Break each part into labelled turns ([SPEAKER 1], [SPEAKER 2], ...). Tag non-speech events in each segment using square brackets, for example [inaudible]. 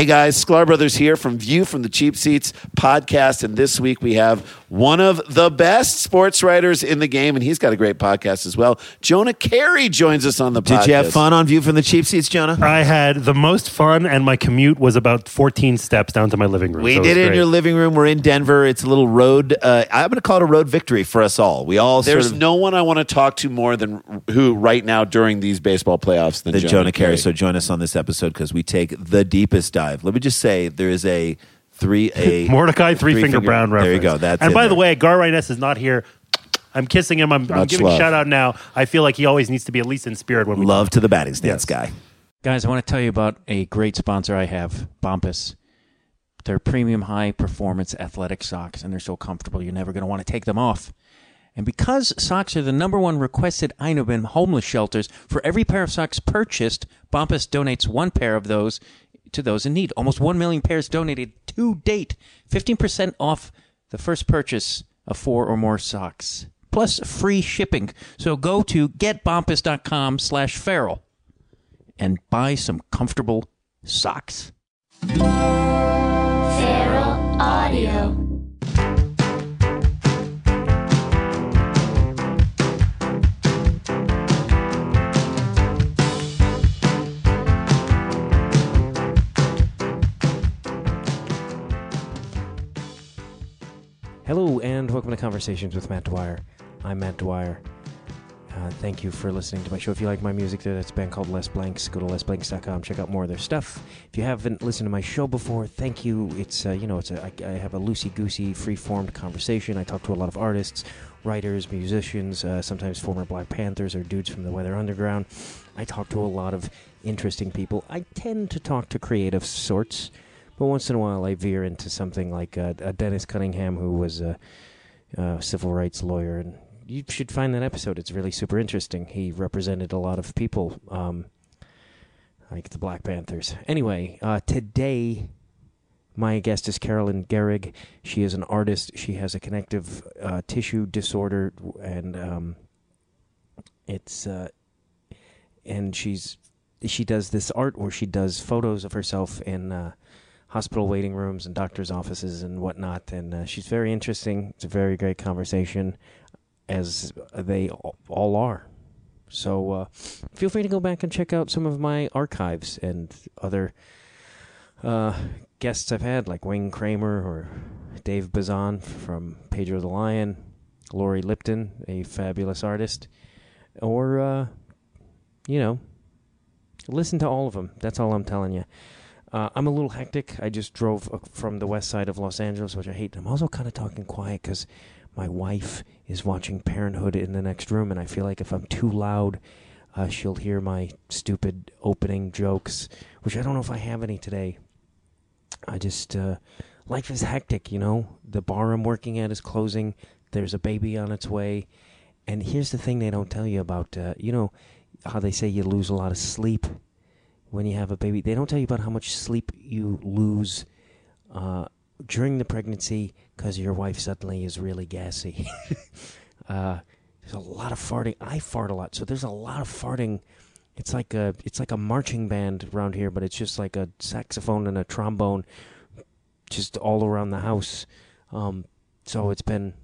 [SPEAKER 1] Hey guys, Sklar Brothers here from View from the Cheap Seats podcast. And this week we have one of the best sports writers in the game, and he's got a great podcast as well. Jonah Keri joins us on the podcast.
[SPEAKER 2] Did you have fun on View from the Cheap Seats, Jonah?
[SPEAKER 3] I had the most fun, and my commute was about 14 steps down to my living room.
[SPEAKER 2] We
[SPEAKER 3] so
[SPEAKER 2] did it in your living room. We're in Denver. It's a little road. Uh, I'm going to call it a road victory for us all. We all
[SPEAKER 1] There's
[SPEAKER 2] sort of,
[SPEAKER 1] no one I want to talk to more than who right now during these baseball playoffs than
[SPEAKER 2] than
[SPEAKER 1] Jonah,
[SPEAKER 2] Jonah Keri.
[SPEAKER 1] Keri.
[SPEAKER 2] So join us on this episode because we take the deepest dive. Let me just say there is a three a [laughs]
[SPEAKER 3] Mordecai Three, Finger,
[SPEAKER 2] Finger-
[SPEAKER 3] Brown reference.
[SPEAKER 2] There you go. That's
[SPEAKER 3] and by
[SPEAKER 2] there.
[SPEAKER 3] the way, Gar Ryness is not here. I'm kissing him. I'm, I'm
[SPEAKER 1] Much
[SPEAKER 3] giving
[SPEAKER 1] love.
[SPEAKER 3] a shout out now. I feel like he always needs to be at least in spirit when we
[SPEAKER 2] love to the batting stance
[SPEAKER 3] Yes.
[SPEAKER 2] guy.
[SPEAKER 4] Guys, I want to tell you about a great sponsor I have, Bombas. They're premium high performance athletic socks, and they're so comfortable you're never going to want to take them off. And because socks are the number one requested item in homeless shelters, for every pair of socks purchased, Bombas donates one pair of those to those in need. Almost 1 million pairs donated to date. 15% off the first purchase of four or more socks. Plus free shipping. So go to getbombas.com slash feral and buy some comfortable socks.
[SPEAKER 5] Feral Audio.
[SPEAKER 6] Hello and welcome to Conversations with Matt Dwyer. I'm Matt Dwyer. Uh, thank you for listening to my show. If you like my music, that's a band called Les Blanks. Go to lesblanks.com. Check out more of their stuff. If you haven't listened to my show before, thank you. It's uh, you know, it's a, I, I have a loosey goosey, free formed conversation. I talk to a lot of artists, writers, musicians, uh, sometimes former Black Panthers or dudes from the Weather Underground. I talk to a lot of interesting people. I tend to talk to creative sorts. But once in a while, I veer into something like uh, a Dennis Cunningham, who was a, a civil rights lawyer, and you should find that episode. It's really super interesting. He represented a lot of people, um, like the Black Panthers. Anyway, uh, today my guest is Carolyn Gehrig. She is an artist. She has a connective uh, tissue disorder, and um, it's uh, and she's she does this art where she does photos of herself in uh, hospital waiting rooms and doctors' offices and whatnot. And uh, she's very interesting. It's a very great conversation, as they all- are. So uh, feel free to go back and check out some of my archives and other uh, guests I've had, like Wayne Kramer or Dave Bazan from Pedro the Lion, Lori Lipton, a fabulous artist, or uh, you know, listen to all of them. That's all I'm telling you. Uh, I'm a little hectic. I just drove uh, from the west side of Los Angeles, which I hate. I'm also kind of talking quiet because my wife is watching Parenthood in the next room, and I feel like if I'm too loud, uh, she'll hear my stupid opening jokes, which I don't know if I have any today. I just uh, life is hectic, you know. The bar I'm working at is closing. There's a baby on its way, and here's the thing they don't tell you about. Uh, you know how they say you lose a lot of sleep when you have a baby. They don't tell you about how much sleep you lose uh, during the pregnancy because your wife suddenly is really gassy. [laughs] uh, there's a lot of farting. I fart a lot, so there's a lot of farting. It's like a it's like a marching band around here, but it's just like a saxophone and a trombone, just all around the house. Um, so it's been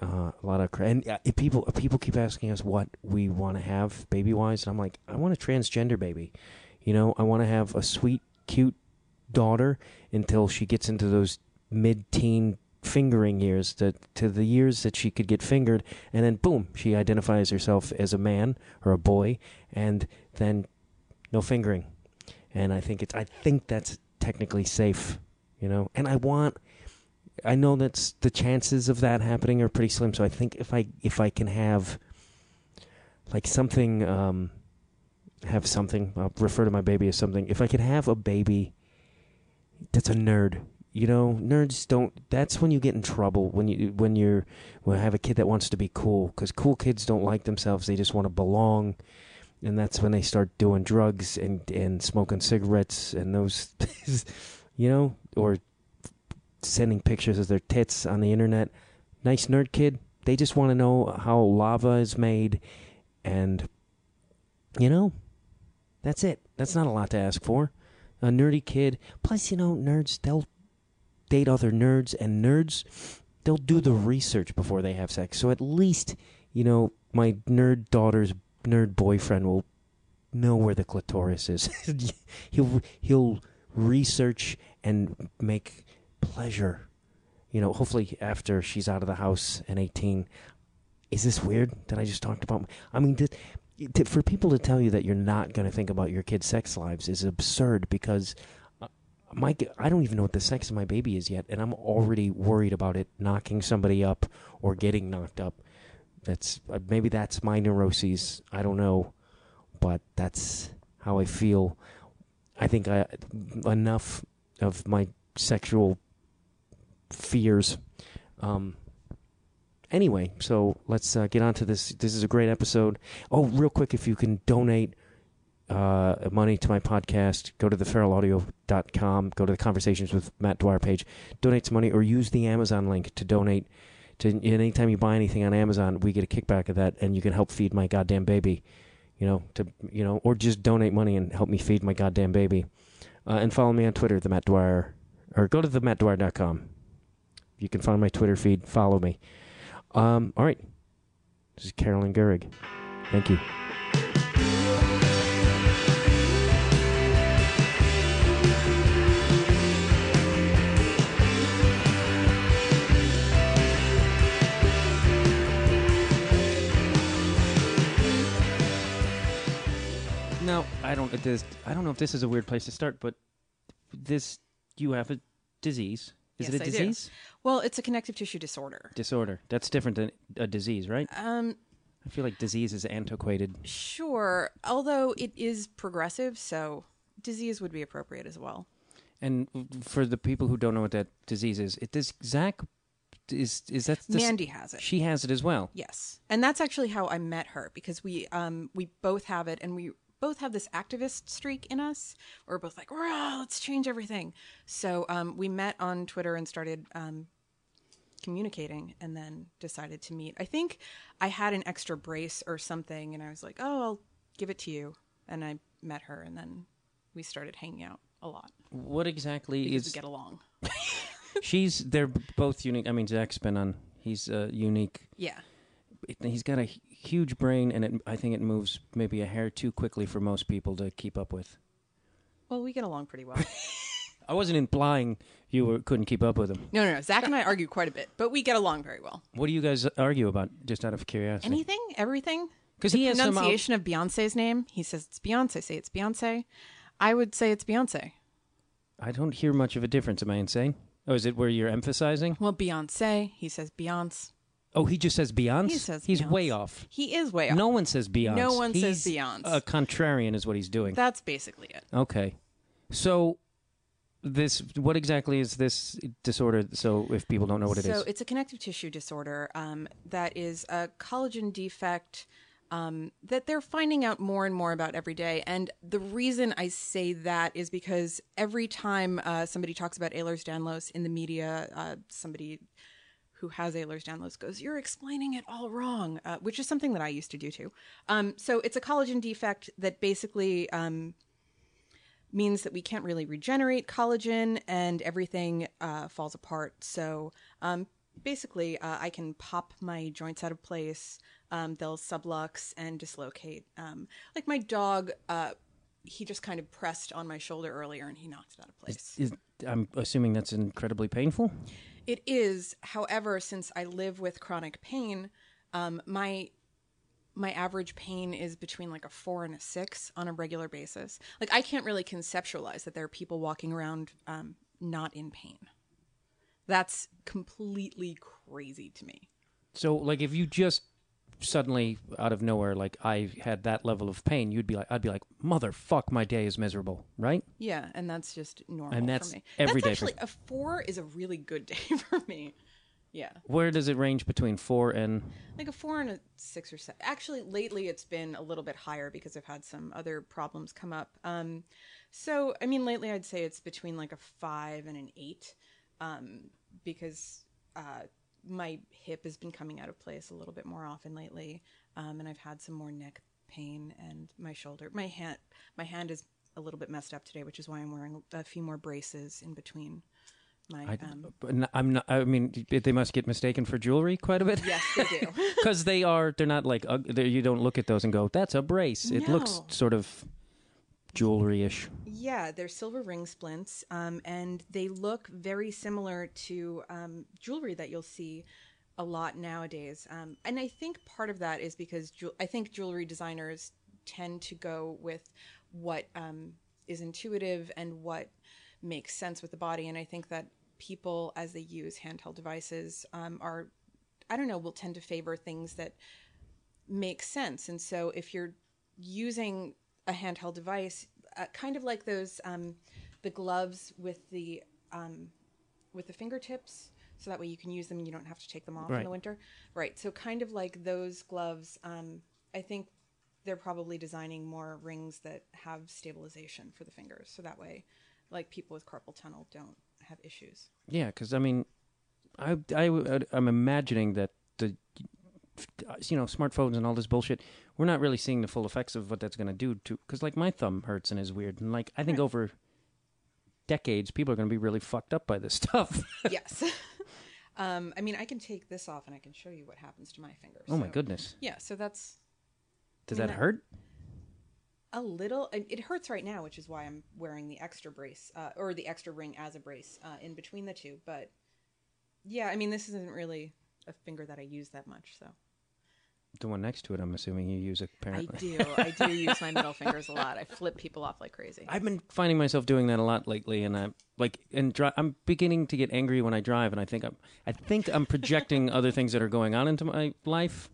[SPEAKER 6] uh, a lot of and uh, people people keep asking us what we want to have baby wise, and I'm like, I want a transgender baby. You know, I want to have a sweet, cute daughter until she gets into those mid-teen fingering years that to the years that she could get fingered and then boom she identifies herself as a man or a boy and then no fingering and i think it's i think that's technically safe you know and i want i know that's the chances of that happening are pretty slim so i think if i if i can have like something um have something i'll refer to my baby as something. If i could have a baby that's a nerd you know nerds don't that's when you get in trouble when you when you're when have a kid that wants to be cool because cool kids don't like themselves they just want to belong and that's when they start doing drugs and and smoking cigarettes and those [laughs] you know or sending pictures of their tits on the internet nice nerd kid they just want to know how lava is made and you know that's it that's not a lot to ask for a nerdy kid. Plus, you know, nerds they'll date other nerds, and nerds they'll do the research before they have sex. So at least, you know, my nerd daughter's nerd boyfriend will know where the clitoris is. [laughs] he'll he'll research and make pleasure. You know, hopefully after she's out of the house and 18. Is this weird that I just talked about? I mean, for people to tell you that you're not going to think about your kids' sex lives is absurd because uh, my I don't even know what the sex of my baby is yet, and I'm already worried about it knocking somebody up or getting knocked up. That's uh, maybe that's my neuroses. I don't know, but that's how I feel. I think I enough of my sexual fears. Um, anyway, so let's uh, get on to this. This is a great episode. Oh, real quick, if you can donate uh, money to my podcast, go to theferalaudio.com, go to the Conversations with Matt Dwyer page, donate some money, or use the Amazon link to donate. To anytime you buy anything on Amazon, we get a kickback of that, and you can help feed my goddamn baby. You know, to you know, or just donate money and help me feed my goddamn baby. Uh, and follow me on Twitter, the Matt Dwyer, or go to the mattdwyer.com. You can find my Twitter feed. Follow me. Um, all right. This is Carolyn Gehrig. Thank you. Now, I don't. This, I don't know if this is a weird place to start, but this you have a disease. Is
[SPEAKER 5] Yes,
[SPEAKER 6] it a
[SPEAKER 5] I do.
[SPEAKER 6] disease?
[SPEAKER 5] Well, it's a connective tissue disorder.
[SPEAKER 6] Disorder. That's different than a disease, right?
[SPEAKER 5] Um,
[SPEAKER 6] I feel like disease is antiquated.
[SPEAKER 5] sure. Although it is progressive, so disease would be appropriate as well.
[SPEAKER 6] And for the people who don't know what that disease is, it does Zach is is that the-
[SPEAKER 5] Mandy has it.
[SPEAKER 6] She has it as well.
[SPEAKER 5] Yes, and that's actually how I met her because we um we both have it, and we both have this activist streak in us. We're both like, "Rah, let's change everything." So um, we met on Twitter and started um, communicating, and then decided to meet. I think I had an extra brace or something, and I was like, "Oh, I'll give it to you," and I met her, and then we started hanging out a lot
[SPEAKER 6] What exactly
[SPEAKER 5] because
[SPEAKER 6] is
[SPEAKER 5] we get along. [laughs]
[SPEAKER 6] she's? They're both unique. I mean, Zach's been on. He's uh, unique.
[SPEAKER 5] Yeah.
[SPEAKER 6] He's got a huge brain, and it, I think it moves maybe a hair too quickly for most people to keep up with.
[SPEAKER 5] Well, we get along pretty well. [laughs]
[SPEAKER 6] I wasn't implying you were, couldn't keep up with him.
[SPEAKER 5] no, no, no. Zach and I argue quite a bit, but we get along very well.
[SPEAKER 6] What do you guys argue about? Just out of curiosity.
[SPEAKER 5] Anything, everything.
[SPEAKER 6] 'Cause
[SPEAKER 5] the
[SPEAKER 6] he has some out-
[SPEAKER 5] pronunciation of Beyonce's name. He says it's Beyonce. Say it's Beyonce. I would say it's Beyonce.
[SPEAKER 6] I don't hear much of a difference. Am I insane? Oh, is it where you're emphasizing?
[SPEAKER 5] Well, Beyonce. He says Beyonce.
[SPEAKER 6] Oh, he just says Beyonce.
[SPEAKER 5] He says
[SPEAKER 6] he's
[SPEAKER 5] Beyonce.
[SPEAKER 6] way off.
[SPEAKER 5] He is way off.
[SPEAKER 6] No one says Beyonce.
[SPEAKER 5] No one
[SPEAKER 6] he's
[SPEAKER 5] says Beyonce.
[SPEAKER 6] A contrarian is what he's doing.
[SPEAKER 5] That's basically it.
[SPEAKER 6] okay, so this what exactly is this disorder? So if people don't know what it is,
[SPEAKER 5] so it's a connective tissue disorder um, that is a collagen defect um, that they're finding out more and more about every day. And the reason I say that is because every time uh, somebody talks about Ehlers-Danlos in the media, uh, somebody who has Ehlers-Danlos goes, "You're explaining it all wrong," uh, which is something that I used to do too. Um, so it's a collagen defect that basically um, means that we can't really regenerate collagen and everything uh, falls apart. So um, basically, uh, I can pop my joints out of place. Um, they'll sublux and dislocate. Um, like my dog, uh, he just kind of pressed on my shoulder earlier and he knocked it out of place.
[SPEAKER 6] is, I'm assuming that's incredibly painful.
[SPEAKER 5] It is, however, since I live with chronic pain, um, my my average pain is between like a four and a six on a regular basis. Like I can't really conceptualize that there are people walking around um, not in pain. That's completely crazy to me.
[SPEAKER 6] So, like, if you just suddenly out of nowhere, like, I had that level of pain, you'd be like, I'd be like, motherfuck, my day is miserable, right?
[SPEAKER 5] Yeah, and that's just normal
[SPEAKER 6] And that's
[SPEAKER 5] for me.
[SPEAKER 6] every
[SPEAKER 5] that's
[SPEAKER 6] day for-
[SPEAKER 5] actually a four is a really good day [laughs] for me. Yeah,
[SPEAKER 6] Where does it range between four and?
[SPEAKER 5] like a four and a six or seven. Actually, lately it's been a little bit higher because I've had some other problems come up. Um, so I mean, lately I'd say it's between like a five and an eight, um, because uh, my hip has been coming out of place a little bit more often lately, um, and I've had some more neck pain and my shoulder, my hand, my hand is a little bit messed up today, which is why I'm wearing a few more braces in between my.
[SPEAKER 6] I,
[SPEAKER 5] um,
[SPEAKER 6] but I'm not. I mean, they must get mistaken for jewelry quite a bit.
[SPEAKER 5] yes, they do. [laughs]
[SPEAKER 6] because they are. They're not like ug- they're, you don't look at those and go, "That's a brace." It looks sort of jewelry-ish.
[SPEAKER 5] Yeah, they're silver ring splints, um, and they look very similar to um, jewelry that you'll see a lot nowadays. Um, and I think part of that is because jew- I think jewelry designers tend to go with what um, is intuitive and what makes sense with the body. And I think that people, as they use handheld devices, um, are, I don't know, will tend to favor things that make sense. And so if you're using a handheld device, uh, kind of like those um, the gloves with the um, with the fingertips, so that way you can use them and you don't have to take them off in the winter. Right. So kind of like those gloves. Um, I think they're probably designing more rings that have stabilization for the fingers, so that way, like people with carpal tunnel don't have issues.
[SPEAKER 6] Yeah, because I mean, I I I'm imagining that the you know smartphones and all this bullshit. We're not really seeing the full effects of what that's going to do to. Because like my thumb hurts and is weird, and like I think over decades, people are going to be really fucked up by this stuff. [laughs]
[SPEAKER 5] yes. [laughs] um, I mean, I can take this off and I can show you what happens to my fingers.
[SPEAKER 6] oh my
[SPEAKER 5] So-
[SPEAKER 6] goodness,
[SPEAKER 5] Yeah. So that's
[SPEAKER 6] does
[SPEAKER 5] I mean,
[SPEAKER 6] that
[SPEAKER 5] that-
[SPEAKER 6] hurt?
[SPEAKER 5] A little. It it hurts right now, which is why I'm wearing the extra brace uh, or the extra ring as a brace uh, in between the two. But yeah, I mean, this isn't really a finger that I use that much. So
[SPEAKER 6] The one next to it, I'm assuming you use apparently.
[SPEAKER 5] I do. I do use my middle fingers a lot. I flip people off like crazy.
[SPEAKER 6] I've been finding myself doing that a lot lately, and I'm like, and dri- I'm beginning to get angry when I drive, and I think I'm, I think I'm projecting [laughs] other things that are going on into my life,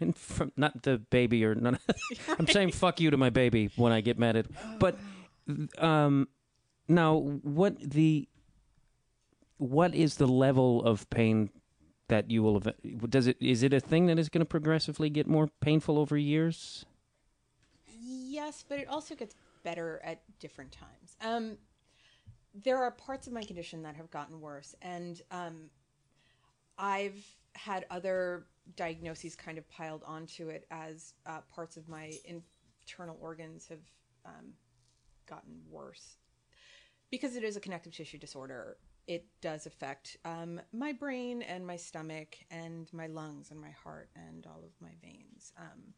[SPEAKER 6] and from not the baby or none. [laughs] I'm saying fuck you to my baby when I get mad at, but, um, now what the, what is the level of pain that you will does it is it a thing that is going to progressively get more painful over years?
[SPEAKER 5] Yes, but it also gets better at different times. Um, there are parts of my condition that have gotten worse, and um, I've had other diagnoses kind of piled onto it as uh, parts of my internal organs have um, gotten worse. Because it is a connective tissue disorder, it does affect um, my brain and my stomach and my lungs and my heart and all of my veins. Um,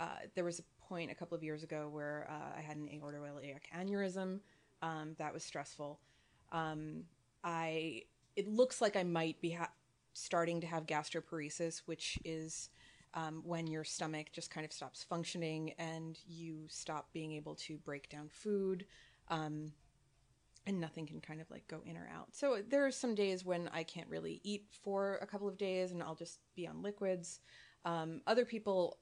[SPEAKER 5] uh, there was a point a couple of years ago where uh, I had an aortoiliac aneurysm. Um, that was stressful. Um, I it looks like I might be ha- starting to have gastroparesis, which is um, when your stomach just kind of stops functioning and you stop being able to break down food. Um, and nothing can kind of like go in or out. So there are some days when I can't really eat for a couple of days and I'll just be on liquids. Um, other people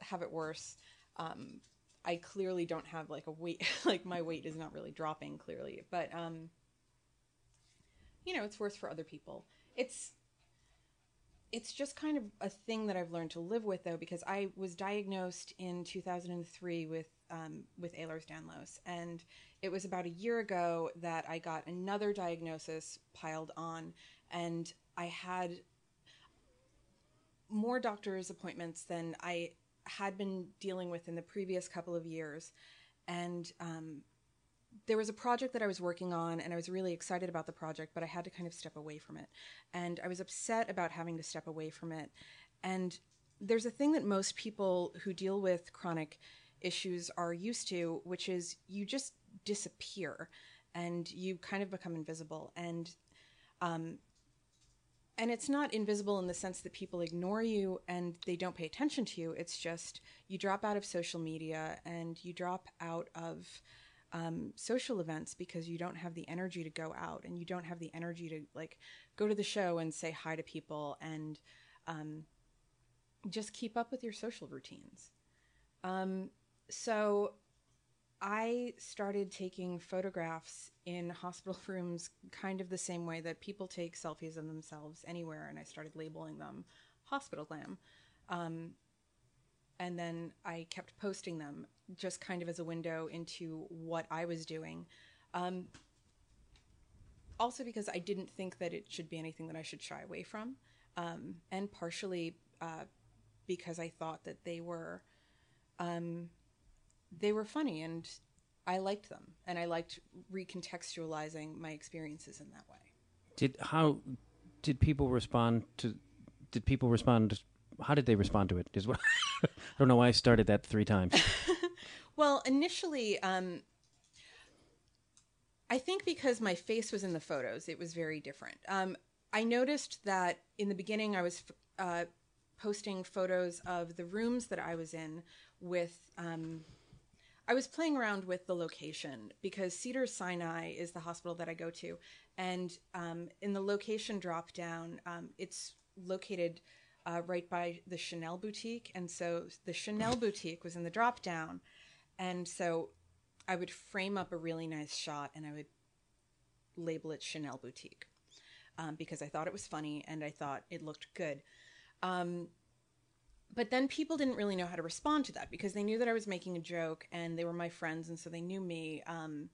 [SPEAKER 5] have it worse. Um, I clearly don't have like a weight, [laughs] like my weight is not really dropping clearly, but um, you know, it's worse for other people. It's it's just kind of a thing that I've learned to live with though, because I was diagnosed in 2003 with um, with Ehlers-Danlos, and it was about a year ago that I got another diagnosis piled on, and I had more doctor's appointments than I had been dealing with in the previous couple of years, and um, there was a project that I was working on and I was really excited about the project, but I had to kind of step away from it. And I was upset about having to step away from it. And there's a thing that most people who deal with chronic issues are used to, which is you just disappear and you kind of become invisible. And um, and it's not invisible in the sense that people ignore you and they don't pay attention to you. It's just you drop out of social media and you drop out of um, social events because you don't have the energy to go out and you don't have the energy to like go to the show and say hi to people and um, just keep up with your social routines. Um, so I started taking photographs in hospital [laughs] rooms kind of the same way that people take selfies of themselves anywhere, and I started labeling them hospital glam. Um, and then I kept posting them just kind of as a window into what I was doing. Um, also, because I didn't think that it should be anything that I should shy away from, um, and partially uh, because I thought that they were they were funny and I liked them and I liked recontextualizing my experiences in that way.
[SPEAKER 6] Did how did people respond to? Did people respond? How did they respond to it? Is what [laughs] I don't know why I started that three times. [laughs]
[SPEAKER 5] Well, initially, um, I think because my face was in the photos, it was very different. Um, I noticed that in the beginning, I was uh, posting photos of the rooms that I was in with. Um, I was playing around with the location because Cedars Sinai is the hospital that I go to, and um, in the location drop down, um, it's located uh, right by the Chanel boutique, and so the Chanel boutique was in the drop down, and so I would frame up a really nice shot and I would label it Chanel boutique um, because I thought it was funny and I thought it looked good. But then people didn't really know how to respond to that because they knew that I was making a joke and they were my friends and so they knew me. Um,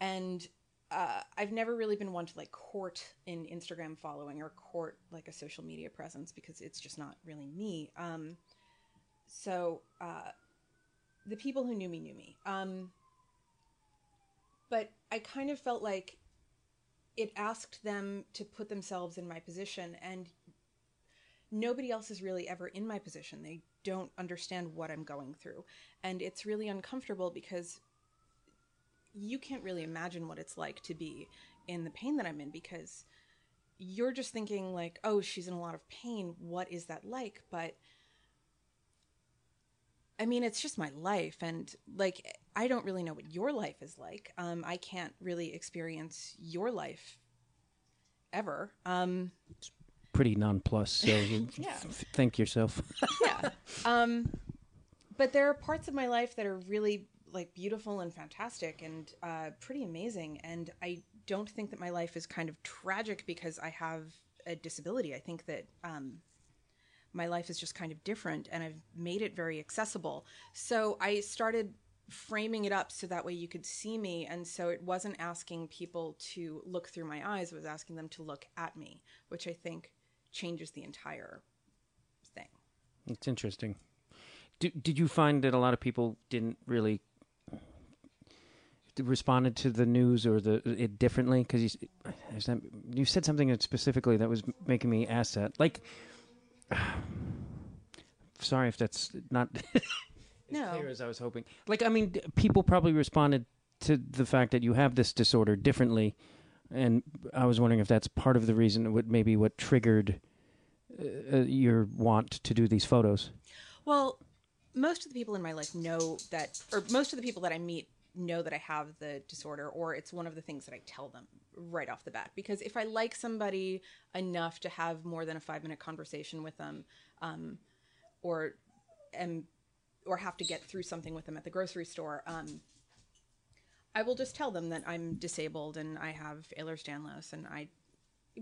[SPEAKER 5] and uh, I've never really been one to like court in Instagram following or court like a social media presence because it's just not really me. Um, so uh, the people who knew me knew me. Um, but I kind of felt like it asked them to put themselves in my position and nobody else is really ever in my position. They don't understand what I'm going through. And it's really uncomfortable because you can't really imagine what it's like to be in the pain that I'm in because you're just thinking like, "Oh, she's in a lot of pain. What is that like?" But I mean, it's just my life and like I don't really know what your life is like. Um I can't really experience your life ever. Um
[SPEAKER 6] Pretty nonplussed. So [laughs] you
[SPEAKER 5] Yeah.
[SPEAKER 6] think yourself. [laughs]
[SPEAKER 5] yeah. Um, but there are parts of my life that are really like beautiful and fantastic and uh, pretty amazing. And I don't think that my life is kind of tragic because I have a disability. I think that um, my life is just kind of different and I've made it very accessible. So I started framing it up so that way you could see me. And so it wasn't asking people to look through my eyes, it was asking them to look at me, which I think changes the entire thing.
[SPEAKER 6] It's interesting. Did, did you find that a lot of people didn't really responded to the news or the it differently? Because you, you said something that specifically that was making me ask that. Like, [sighs] sorry if that's not [laughs] as
[SPEAKER 5] No.
[SPEAKER 6] clear as I was hoping. Like, I mean, people probably responded to the fact that you have this disorder differently, and I was wondering if that's part of the reason, what maybe what triggered uh, your want to do these photos.
[SPEAKER 5] Well, most of the people in my life know that, or most of the people that I meet know that I have the disorder, or it's one of the things that I tell them right off the bat. Because if I like somebody enough to have more than a five minute conversation with them, um, or am, or have to get through something with them at the grocery store, um, I will just tell them that I'm disabled and I have Ehlers-Danlos, and I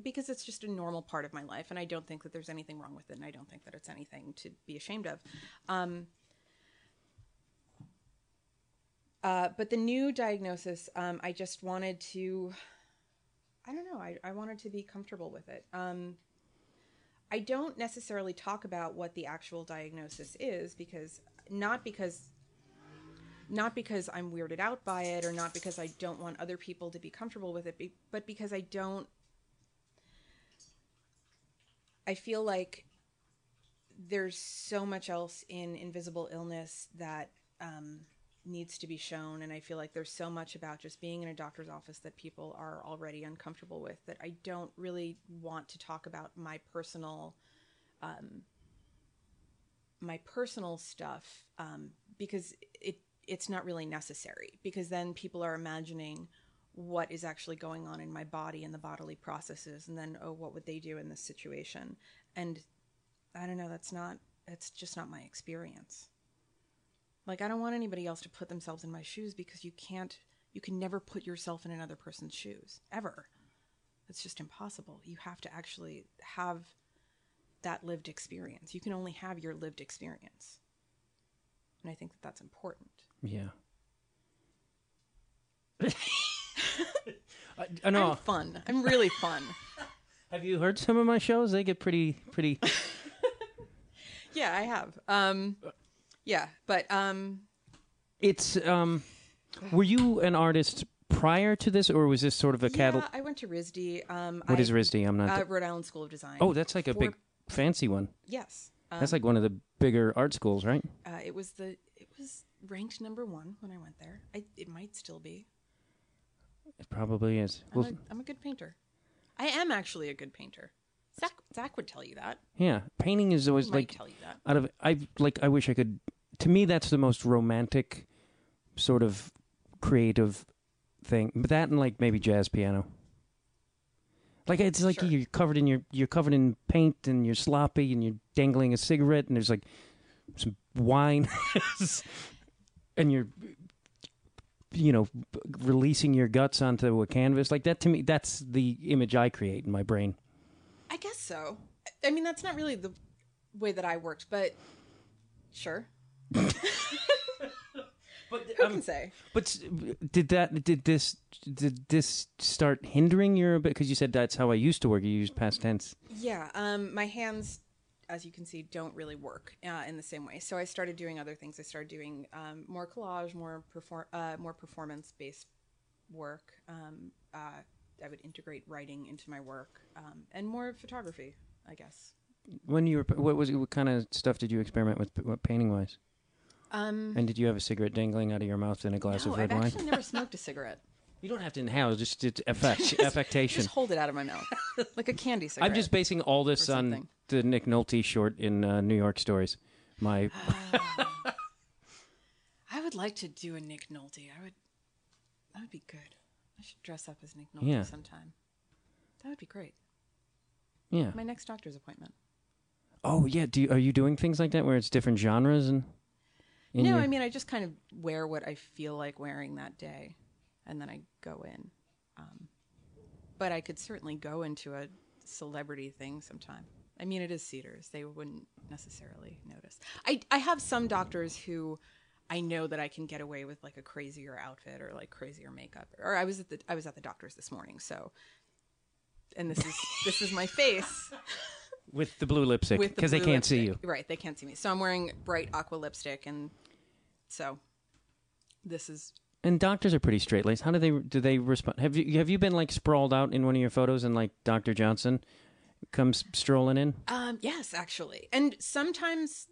[SPEAKER 5] because it's just a normal part of my life and i don't think that there's anything wrong with it and i don't think that it's anything to be ashamed of. Um, uh, but the new diagnosis um, i just wanted to i don't know i, I wanted to be comfortable with it. Um, i don't necessarily talk about what the actual diagnosis is because not because not because i'm weirded out by it or not because i don't want other people to be comfortable with it but because i don't I feel like there's so much else in invisible illness that um, needs to be shown, and I feel like there's so much about just being in a doctor's office that people are already uncomfortable with that I don't really want to talk about my personal, um, my personal stuff um, because it it's not really necessary because then people are imagining what is actually going on in my body and the bodily processes and then oh what would they do in this situation? And i don't know that's not that's just not my experience. Like i don't want anybody else to put themselves in my shoes because you can't you can never put yourself in another person's shoes ever. It's just impossible. You have to actually have that lived experience. You can only have your lived experience. And i think that that's important
[SPEAKER 6] Yeah. [laughs] I, I know.
[SPEAKER 5] i'm fun i'm really fun [laughs]
[SPEAKER 6] Have you heard some of my shows? They get pretty pretty. [laughs]
[SPEAKER 5] Yeah, I have. Um, yeah, but um,
[SPEAKER 6] It's um, were you an artist prior to this, or was this sort of a cattle?
[SPEAKER 5] Yeah, I went to RISD. Um,
[SPEAKER 6] What
[SPEAKER 5] I,
[SPEAKER 6] is RISD? I'm not.
[SPEAKER 5] Uh, Rhode Island School of Design.
[SPEAKER 6] oh, that's like a
[SPEAKER 5] For-
[SPEAKER 6] big fancy one.
[SPEAKER 5] Yes. Um,
[SPEAKER 6] That's like one of the bigger art schools, right?
[SPEAKER 5] uh, it was the it was ranked number one when I went there. I, it might still be.
[SPEAKER 6] It probably is.
[SPEAKER 5] I'm,
[SPEAKER 6] Well,
[SPEAKER 5] a, I'm a good painter. I am actually a good painter. Zach Zach would tell you that.
[SPEAKER 6] yeah, painting is always like
[SPEAKER 5] tell you that.
[SPEAKER 6] out of I like I wish I could. To me, that's the most romantic sort of creative thing. But that and like maybe jazz piano. Like it's like
[SPEAKER 5] Sure.
[SPEAKER 6] you're covered in your you're covered in paint and you're sloppy and you're dangling a cigarette and there's like some wine [laughs] and you're you know releasing your guts onto a canvas like that to me that's the image I create in my brain.
[SPEAKER 5] I guess so. I mean, that's not really the way that I worked, but sure. [laughs]
[SPEAKER 6] But
[SPEAKER 5] Who can say?
[SPEAKER 6] But did that did this did this start hindering your bit? Because you said that's how I used to work. You used past tense.
[SPEAKER 5] Yeah, um, my hands, as you can see, don't really work uh, in the same way. So I started doing other things. I started doing um, more collage, more perform, uh, more performance based work. Um, uh, I would integrate writing into my work, um, and more photography, I guess.
[SPEAKER 6] When you were what was what kind of stuff did you experiment with what painting wise?
[SPEAKER 5] Um,
[SPEAKER 6] And did you have a cigarette dangling out of your mouth in a glass
[SPEAKER 5] no,
[SPEAKER 6] of
[SPEAKER 5] I've
[SPEAKER 6] red wine?
[SPEAKER 5] I've actually never [laughs] smoked a cigarette.
[SPEAKER 6] You don't have to inhale. Just it's [laughs] effect affectation.
[SPEAKER 5] Just hold it out of my mouth, [laughs] like a candy cigarette.
[SPEAKER 6] I'm just basing all this on the Nick Nolte short in uh, New York Stories. My [laughs]
[SPEAKER 5] I would like to do a Nick Nolte. I would. That would be good. I should dress up as Nick Nolte
[SPEAKER 6] Yeah.
[SPEAKER 5] sometime. That would be great.
[SPEAKER 6] yeah.
[SPEAKER 5] My next doctor's appointment.
[SPEAKER 6] Oh yeah. Do you, are you doing things like that where it's different genres and? in
[SPEAKER 5] no,
[SPEAKER 6] your-
[SPEAKER 5] I mean I just kind of wear what I feel like wearing that day, and then I go in. Um, but I could certainly go into a celebrity thing sometime. I mean, it is Cedars; they wouldn't necessarily notice. I I have some doctors who I know that I can get away with like a crazier outfit or like crazier makeup. Or I was at the I was at the doctor's this morning, so. And this is [laughs] this is my face
[SPEAKER 6] with the blue lipstick
[SPEAKER 5] with the
[SPEAKER 6] because they can't see you.
[SPEAKER 5] Right, they can't see me. So I'm wearing bright aqua lipstick, and so this is
[SPEAKER 6] And doctors are pretty straight laced. How do they do they respond? Have you have you been like sprawled out in one of your photos and like Dr. Johnson comes strolling in?
[SPEAKER 5] um yes, actually, and sometimes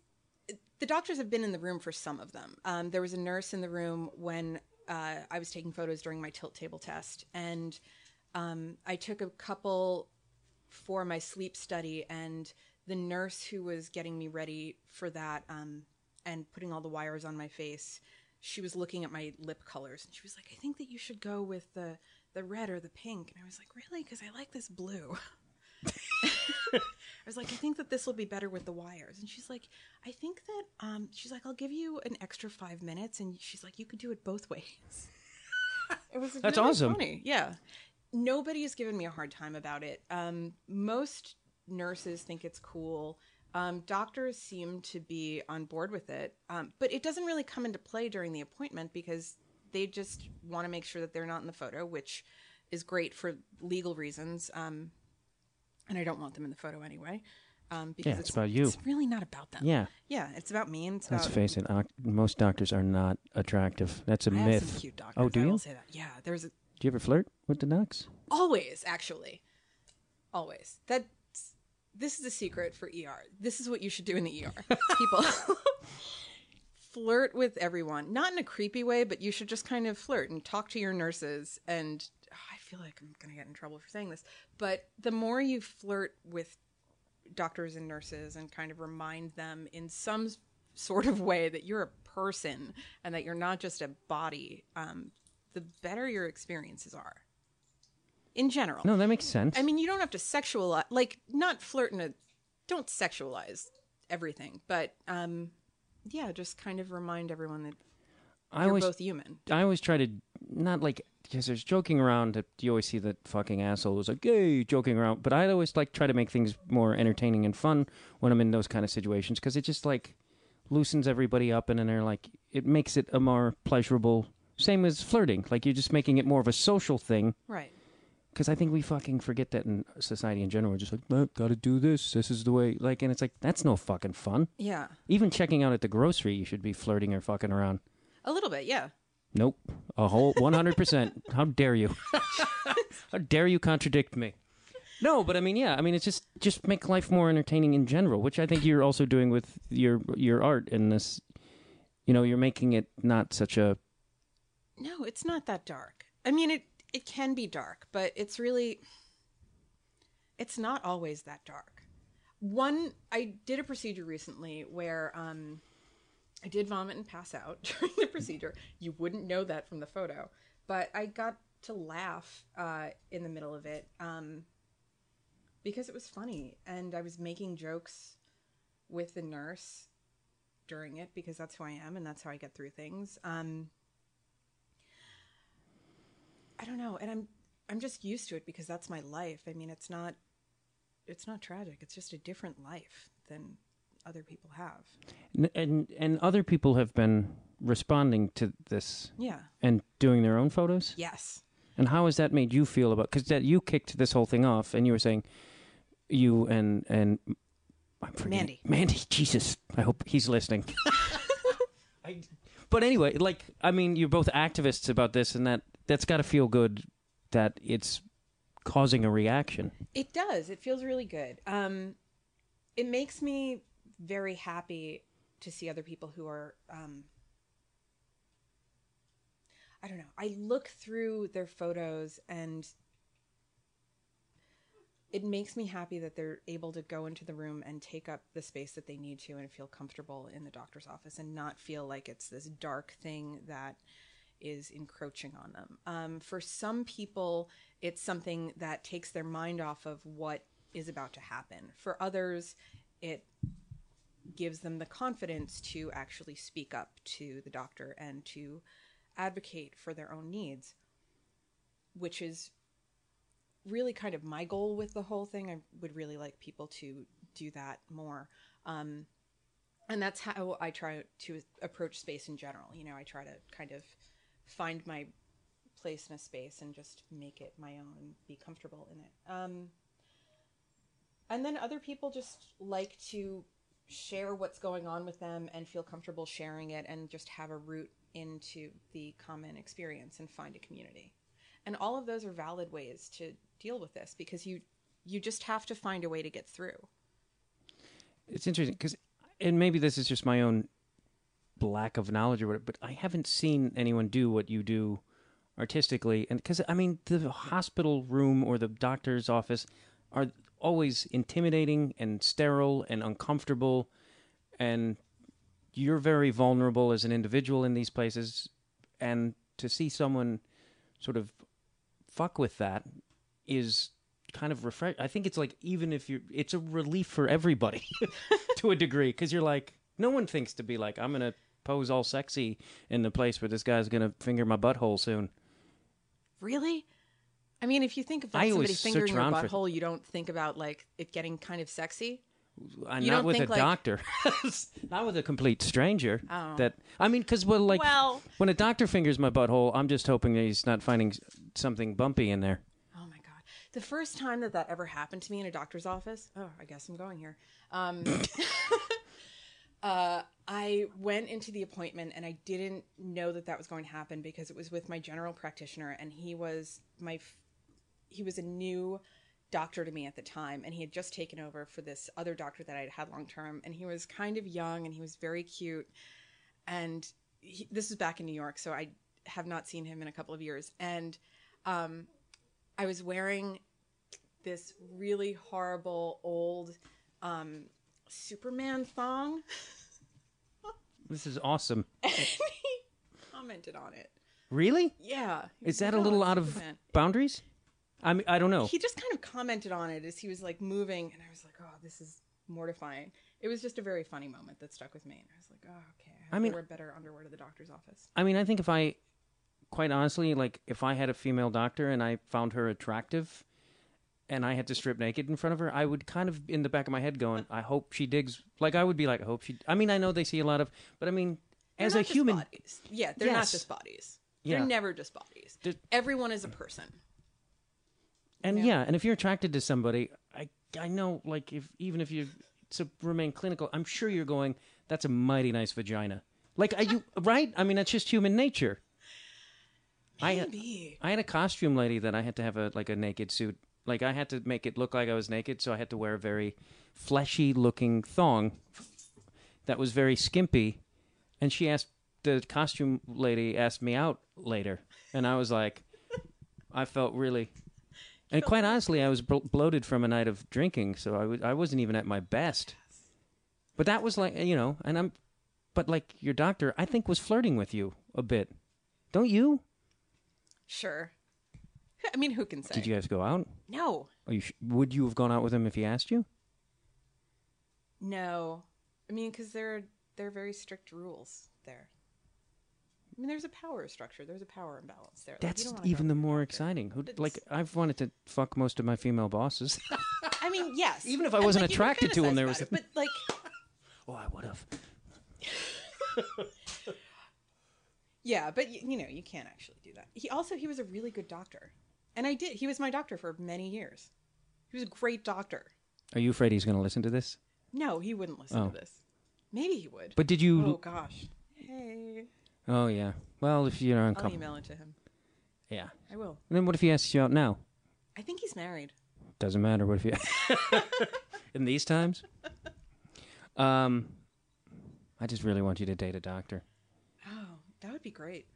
[SPEAKER 5] the doctors have been in the room for some of them. Um, there was a nurse in the room when uh, I was taking photos during my tilt table test, and um, I took a couple for my sleep study, and the nurse who was getting me ready for that um, and putting all the wires on my face, she was looking at my lip colors, and she was like, "I think that you should go with the the red or the pink," and I was like, "Really?" Because I like this blue. [laughs] I was like, I think that this will be better with the wires. And she's like, I think that, um, she's like, I'll give you an extra five minutes. And she's like, you could do it both ways. [laughs] it was
[SPEAKER 6] That's
[SPEAKER 5] really
[SPEAKER 6] awesome.
[SPEAKER 5] Funny. Yeah. Nobody has given me a hard time about it. Um, most nurses think it's cool. Um, doctors seem to be on board with it. Um, but it doesn't really come into play during the appointment because they just want to make sure that they're not in the photo, which is great for legal reasons. Um, and I don't want them in the photo anyway. Um, because
[SPEAKER 6] Yeah, it's about you.
[SPEAKER 5] It's really not about them.
[SPEAKER 6] Yeah.
[SPEAKER 5] yeah, it's about me and it's
[SPEAKER 6] Let's face it, most doctors are not attractive. That's a
[SPEAKER 5] I
[SPEAKER 6] myth.
[SPEAKER 5] cute doctors.
[SPEAKER 6] Oh, do
[SPEAKER 5] I
[SPEAKER 6] you?
[SPEAKER 5] say that. Yeah, there's a,
[SPEAKER 6] Do you ever flirt with the docs?
[SPEAKER 5] always actually, always. That this is a secret for ER. This is what you should do in the ER. People [laughs] flirt with everyone, not in a creepy way, but you should just kind of flirt and talk to your nurses. And oh, I feel like I'm gonna get in trouble for saying this, but the more you flirt with doctors and nurses and kind of remind them in some sort of way that you're a person and that you're not just a body, um, the better your experiences are. In general.
[SPEAKER 6] No, that makes sense.
[SPEAKER 5] I mean, you don't have to sexualize, like, not flirt in a, don't sexualize everything, but, um, yeah, just kind of remind everyone that
[SPEAKER 6] I always,
[SPEAKER 5] both human.
[SPEAKER 6] I always try to not like because there's joking around. That you always see that fucking asshole who's like, "Hey, joking around." But I always like try to make things more entertaining and fun when I'm in those kind of situations because it just like loosens everybody up and then they're like it makes it a more pleasurable. Same as flirting, like you're just making it more of a social thing.
[SPEAKER 5] Right.
[SPEAKER 6] Because I think we fucking forget that in society in general. We're just like, oh, gotta do this. This is the way. Like, and it's like that's no fucking fun.
[SPEAKER 5] Yeah.
[SPEAKER 6] Even checking out at the grocery, you should be flirting or fucking around.
[SPEAKER 5] A little bit, yeah.
[SPEAKER 6] Nope. A whole [laughs] 100%. How dare you? [laughs] How dare you contradict me? No, but I mean, yeah. I mean, it's just just make life more entertaining in general, which I think you're also doing with your your art in this. You know, you're making it not such a.
[SPEAKER 5] No, it's not that dark. I mean, it it can be dark, but it's really it's not always that dark. One, I did a procedure recently where um, I did vomit and pass out [laughs] during the procedure. You wouldn't know that from the photo, but I got to laugh uh, in the middle of it um, because it was funny, and I was making jokes with the nurse during it because that's who I am and that's how I get through things. Um, I don't know, and I'm I'm just used to it because that's my life. I mean, it's not it's not tragic. It's just a different life than other people have.
[SPEAKER 6] And and, and other people have been responding to this
[SPEAKER 5] Yeah.
[SPEAKER 6] and doing their own photos.
[SPEAKER 5] Yes.
[SPEAKER 6] And how has that made you feel about? Because that you kicked this whole thing off, and you were saying you and and I'm forgetting-
[SPEAKER 5] Mandy.
[SPEAKER 6] Mandy, Jesus, I hope he's listening. [laughs] [laughs] I, but anyway, like I mean, you're both activists about this, and that that's got to feel good that it's causing a reaction.
[SPEAKER 5] It does. It feels really good. Um, it makes me very happy to see other people who are. Um, I don't know. I look through their photos and it makes me happy that they're able to go into the room and take up the space that they need to and feel comfortable in the doctor's office and not feel like it's this dark thing that is encroaching on them. Um, for some people, it's something that takes their mind off of what is about to happen. For others, it gives them the confidence to actually speak up to the doctor and to advocate for their own needs, which is really kind of my goal with the whole thing. I would really like people to do that more. Um, and that's how I try to approach space in general. You know, I try to kind of find my place in a space and just make it my own be comfortable in it. Um, and then other people just like to share what's going on with them and feel comfortable sharing it and just have a root into the common experience and find a community. And all of those are valid ways to deal with this because you you just have to find a way to get through.
[SPEAKER 6] It's interesting because, and maybe this is just my own lack of knowledge or whatever, but I haven't seen anyone do what you do artistically. And because, I mean, the hospital room or the doctor's office are always intimidating and sterile and uncomfortable. And you're very vulnerable as an individual in these places. And to see someone sort of fuck with that is kind of refresh. I think it's like even if you're, it's a relief for everybody [laughs] to a degree because you're like, no one thinks to be like, I'm gonna pose all sexy in the place where this guy's gonna finger my butthole soon.
[SPEAKER 5] Really? I mean, if you think about
[SPEAKER 6] I
[SPEAKER 5] somebody
[SPEAKER 6] always
[SPEAKER 5] fingering
[SPEAKER 6] search
[SPEAKER 5] your
[SPEAKER 6] around for-
[SPEAKER 5] butthole, you don't think about like it getting kind of sexy.
[SPEAKER 6] Uh,
[SPEAKER 5] You
[SPEAKER 6] not
[SPEAKER 5] don't
[SPEAKER 6] with a
[SPEAKER 5] think, like-
[SPEAKER 6] doctor, [laughs] not with a complete stranger.
[SPEAKER 5] Oh.
[SPEAKER 6] That I mean, because well, like
[SPEAKER 5] Well-
[SPEAKER 6] when a doctor fingers my butthole, I'm just hoping that he's not finding s- something bumpy in there.
[SPEAKER 5] Oh my god! The first time that that ever happened to me in a doctor's office. Oh, I guess I'm going here. Um, [laughs] [laughs] uh, I went into the appointment and I didn't know that that was going to happen because it was with my general practitioner and he was my he was a new doctor to me at the time and he had just taken over for this other doctor that I'd had long term and he was kind of young and he was very cute. And he, this is back in New York so I have not seen him in a couple of years. And um, I was wearing this really horrible old um, Superman thong
[SPEAKER 6] This is awesome. [laughs]
[SPEAKER 5] commented on it
[SPEAKER 6] Really?
[SPEAKER 5] yeah
[SPEAKER 6] Is that a
[SPEAKER 5] "Oh,
[SPEAKER 6] little out of
[SPEAKER 5] Superman."
[SPEAKER 6] boundaries? I mean, I don't know.
[SPEAKER 5] he just kind of commented on it as he was like moving and i was like oh this is mortifying it was just a very funny moment that stuck with me and i was like oh okay i,
[SPEAKER 6] I mean-
[SPEAKER 5] wear better underwear to the doctor's office
[SPEAKER 6] I mean, I think if I, quite honestly, like if I had a female doctor and I found her attractive, and I had to strip naked in front of her, I would kind of in the back of my head going, I hope she digs. Like I would be like, I hope she. I mean, I know they see a lot of, but I mean,
[SPEAKER 5] They're
[SPEAKER 6] as a human,
[SPEAKER 5] bodies. yeah they're not just bodies
[SPEAKER 6] Yeah.
[SPEAKER 5] they're never just bodies everyone is a person
[SPEAKER 6] and
[SPEAKER 5] Yeah.
[SPEAKER 6] yeah, and if you're attracted to somebody, I I know like if even if you to remain clinical, I'm sure you're going, that's a mighty nice vagina. Like, are you [laughs] right? I mean, that's just human nature. I had,
[SPEAKER 5] Maybe.
[SPEAKER 6] I had a costume lady that I had to have a like a naked suit. Like I had to make it look like I was naked, so I had to wear a very fleshy looking thong that was very skimpy. And she asked the costume lady asked me out later, and I was like, I felt really. And quite honestly, I was blo- bloated from a night of drinking, so I w- I wasn't even at my best. But that was like you know, and I'm, but like your doctor, I think was flirting with you a bit, don't you?
[SPEAKER 5] Sure. [laughs] I mean, who can say?
[SPEAKER 6] Did you guys go out?
[SPEAKER 5] No.
[SPEAKER 6] Are you sh- would you have gone out with him if he asked you?
[SPEAKER 5] No. I mean, because there are there are very strict rules there. I mean, there's a power structure. There's a power imbalance there. Like, you
[SPEAKER 6] That's
[SPEAKER 5] don't wanna
[SPEAKER 6] even the
[SPEAKER 5] with your
[SPEAKER 6] more
[SPEAKER 5] doctor.
[SPEAKER 6] exciting. Who,
[SPEAKER 5] It's-
[SPEAKER 6] like I've wanted to fuck most of my female bosses. [laughs]
[SPEAKER 5] I mean, yes.
[SPEAKER 6] Even if I
[SPEAKER 5] And,
[SPEAKER 6] wasn't
[SPEAKER 5] like, you can
[SPEAKER 6] attracted to him,
[SPEAKER 5] fantasize
[SPEAKER 6] there
[SPEAKER 5] about
[SPEAKER 6] was-
[SPEAKER 5] it, but like, [laughs]
[SPEAKER 6] oh, I would have.
[SPEAKER 5] yeah, but you, you know, you can't actually do that. He also he was a really good doctor, and I did. He was my doctor for many years. He was a great doctor.
[SPEAKER 6] Are you afraid he's going to listen to this?
[SPEAKER 5] No, he wouldn't listen
[SPEAKER 6] Oh.
[SPEAKER 5] to this. Maybe he would.
[SPEAKER 6] But did you?
[SPEAKER 5] oh gosh. Hey,
[SPEAKER 6] Oh yeah. Well, if you're
[SPEAKER 5] I'll
[SPEAKER 6] uncomfortable,
[SPEAKER 5] email it to him.
[SPEAKER 6] yeah.
[SPEAKER 5] I will.
[SPEAKER 6] And then what if he asks you out now?
[SPEAKER 5] I think he's married.
[SPEAKER 6] Doesn't matter. What if you? [laughs] In these times. [laughs] Um, I just really want you to date a doctor.
[SPEAKER 5] Oh, that would be great.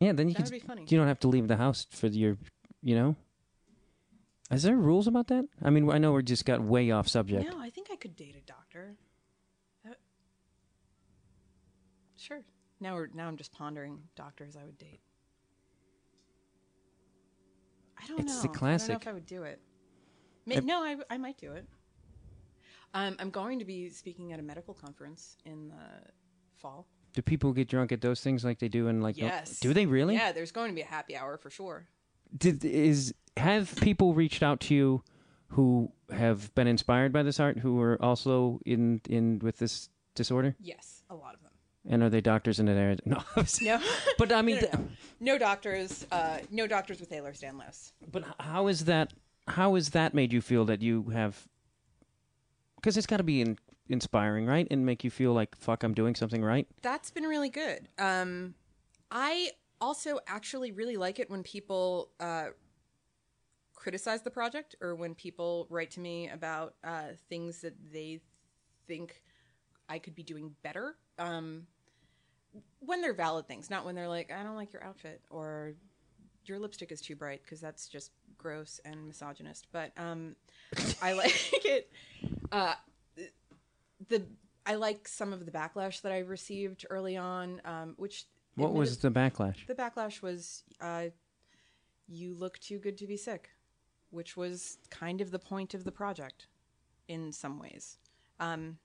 [SPEAKER 6] Yeah, then you
[SPEAKER 5] That
[SPEAKER 6] can.
[SPEAKER 5] would be funny.
[SPEAKER 6] You don't have to leave the house for your, you know. Is there rules about that? I mean, I know we just got way off subject.
[SPEAKER 5] No, I think I could date a doctor. That- Sure. Now we're now I'm just pondering doctors I would date. I don't
[SPEAKER 6] It's
[SPEAKER 5] know.
[SPEAKER 6] the
[SPEAKER 5] I don't
[SPEAKER 6] classic.
[SPEAKER 5] know if I would do it. May- no, I, I might do it. Um, I'm going to be speaking at a medical conference in the fall.
[SPEAKER 6] Do people get drunk at those things like they do in like? no-
[SPEAKER 5] Yes.
[SPEAKER 6] do they really?
[SPEAKER 5] Yeah, there's going to be a happy hour for sure.
[SPEAKER 6] Did is have people reached out to you who have been inspired by this art who are also in in with this disorder?
[SPEAKER 5] Yes, a lot of them.
[SPEAKER 6] And are they doctors in that area? [laughs] No.
[SPEAKER 5] No, [laughs]
[SPEAKER 6] But I mean,
[SPEAKER 5] no, no, no. No doctors. Uh, no doctors with Ehlers-Danlos.
[SPEAKER 6] But how is that? How has that made you feel that you have? Because it's got to be in, inspiring, right, and make you feel like fuck, I'm doing something right.
[SPEAKER 5] That's been really good. Um, I also actually really like it when people uh, criticize the project or when people write to me about uh, things that they think I could be doing better. Um, when they're valid things, not when they're like, I don't like your outfit or your lipstick is too bright because that's just gross and misogynist. But um, I [laughs] like it. Uh, the I like some of the backlash that I received early on, um, which
[SPEAKER 6] What was the backlash?
[SPEAKER 5] the backlash was uh, you look too good to be sick, which was kind of the point of the project in some ways. Um,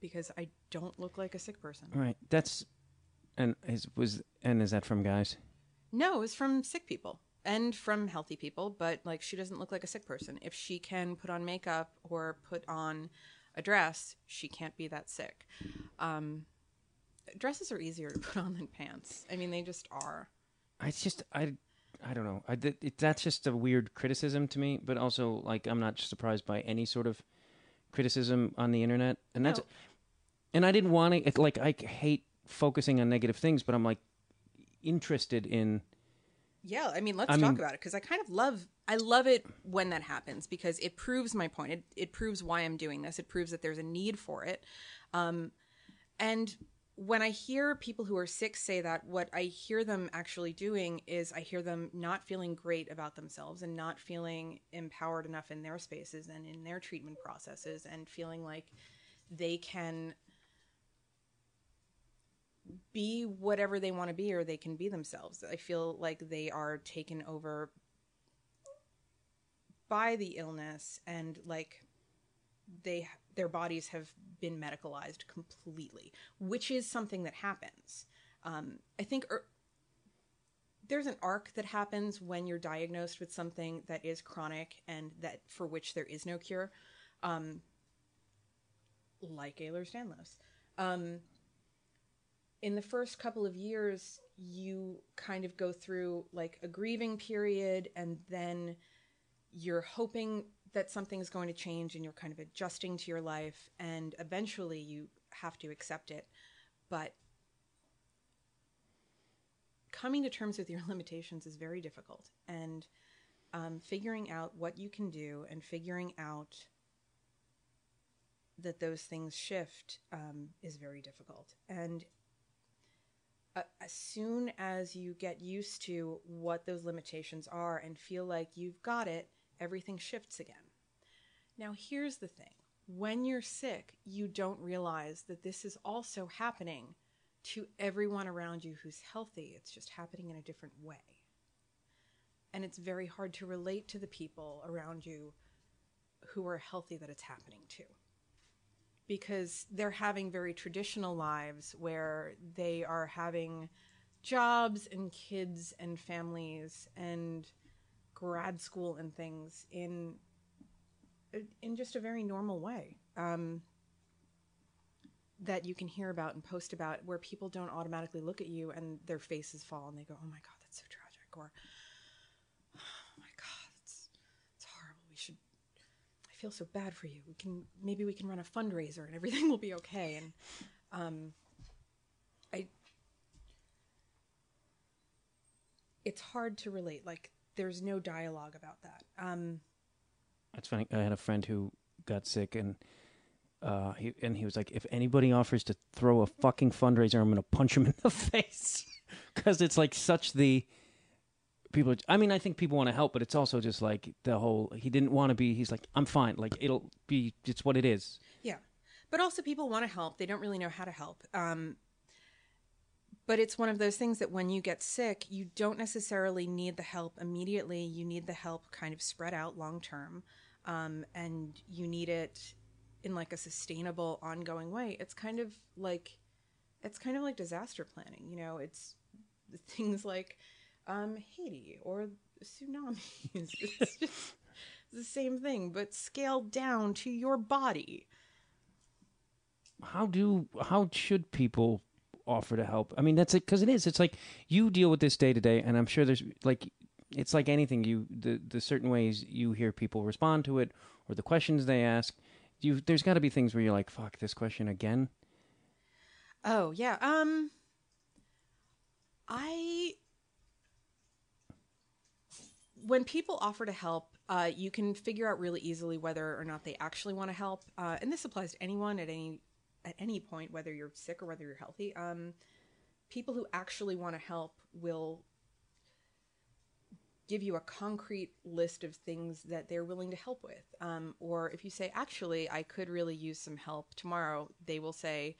[SPEAKER 5] because I don't look like a sick person.
[SPEAKER 6] Right. That's and is was and is that from guys?
[SPEAKER 5] No, it was from sick people and from healthy people, but like she doesn't look like a sick person. If she can put on makeup or put on a dress, she can't be that sick. Um, dresses are easier to [laughs] put on than pants. I mean, they just are.
[SPEAKER 6] I it's just I I don't know. I it, that's just a weird criticism to me, but also like I'm not surprised by any sort of criticism on the internet, and that's
[SPEAKER 5] No.
[SPEAKER 6] and I didn't want to like I hate focusing on negative things, but I'm like interested in
[SPEAKER 5] Yeah, I mean, let's
[SPEAKER 6] I
[SPEAKER 5] talk
[SPEAKER 6] mean-
[SPEAKER 5] about it because I kind of love I love it when that happens because it proves my point. It it proves why I'm doing this. It proves that there's a need for it. Um, and when I hear people who are sick say that, what I hear them actually doing is I hear them not feeling great about themselves and not feeling empowered enough in their spaces and in their treatment processes and feeling like they can be whatever they want to be or they can be themselves. I feel like they are taken over by the illness and like they their bodies have been medicalized completely, which is something that happens. Um, I think er, there's an arc that happens when you're diagnosed with something that is chronic and that for which there is no cure, um, like Ehlers-Danlos. Um, in the first couple of years, you kind of go through like a grieving period, and then you're hoping that something's going to change, and you're kind of adjusting to your life, and eventually you have to accept it. But coming to terms with your [laughs] limitations is very difficult. And um, figuring out what you can do and figuring out that those things shift um, is very difficult. And as soon as you get used to what those limitations are and feel like you've got it, everything shifts again. Now, here's the thing when you're sick, you don't realize that this is also happening to everyone around you who's healthy. It's just happening in a different way. And it's very hard to relate to the people around you who are healthy that it's happening to because they're having very traditional lives where they are having jobs and kids and families and grad school and things in in just a very normal way um, that you can hear about and post about where people don't automatically look at you and their faces fall and they go oh my god that's so tragic or oh my god it's it's horrible we should I feel so bad for you. We can maybe we can run a fundraiser and everything [laughs] will be okay. And um, I, it's hard to relate. Like there's no dialogue about that. Um,
[SPEAKER 6] That's funny. I had a friend who got sick and uh, he and he was like, if anybody offers to throw a fucking fundraiser, I'm gonna punch him in the [laughs] face because it's like such the people. I mean, I think people want to help, but it's also just like the whole. He didn't want to be. He's like, I'm fine. Like it'll be. It's what it is.
[SPEAKER 5] yeah, but also people want to help. They don't really know how to help. Um, but it's one of those things that when you get sick, you don't necessarily need the help immediately. You need the help kind of spread out long term, um, and you need it in like a sustainable, ongoing way. It's kind of like it's kind of like disaster planning. You know, it's things like um, Haiti or tsunamis. [laughs] It's just the same thing, but scaled down to your body.
[SPEAKER 6] how do how should people offer to help? I mean, that's it because it is. It's like you deal with this day to day, and I'm sure there's like it's like anything. You the the certain ways you hear people respond to it or the questions they ask. You there's got to be things where you're like, "Fuck this question again."
[SPEAKER 5] Oh yeah. Um, I when people offer to help, uh, you can figure out really easily whether or not they actually want to help, uh, and this applies to anyone at any at any point, whether you're sick or whether you're healthy. Um, people who actually want to help will give you a concrete list of things that they're willing to help with. Um, or if you say, actually, I could really use some help tomorrow, they will say,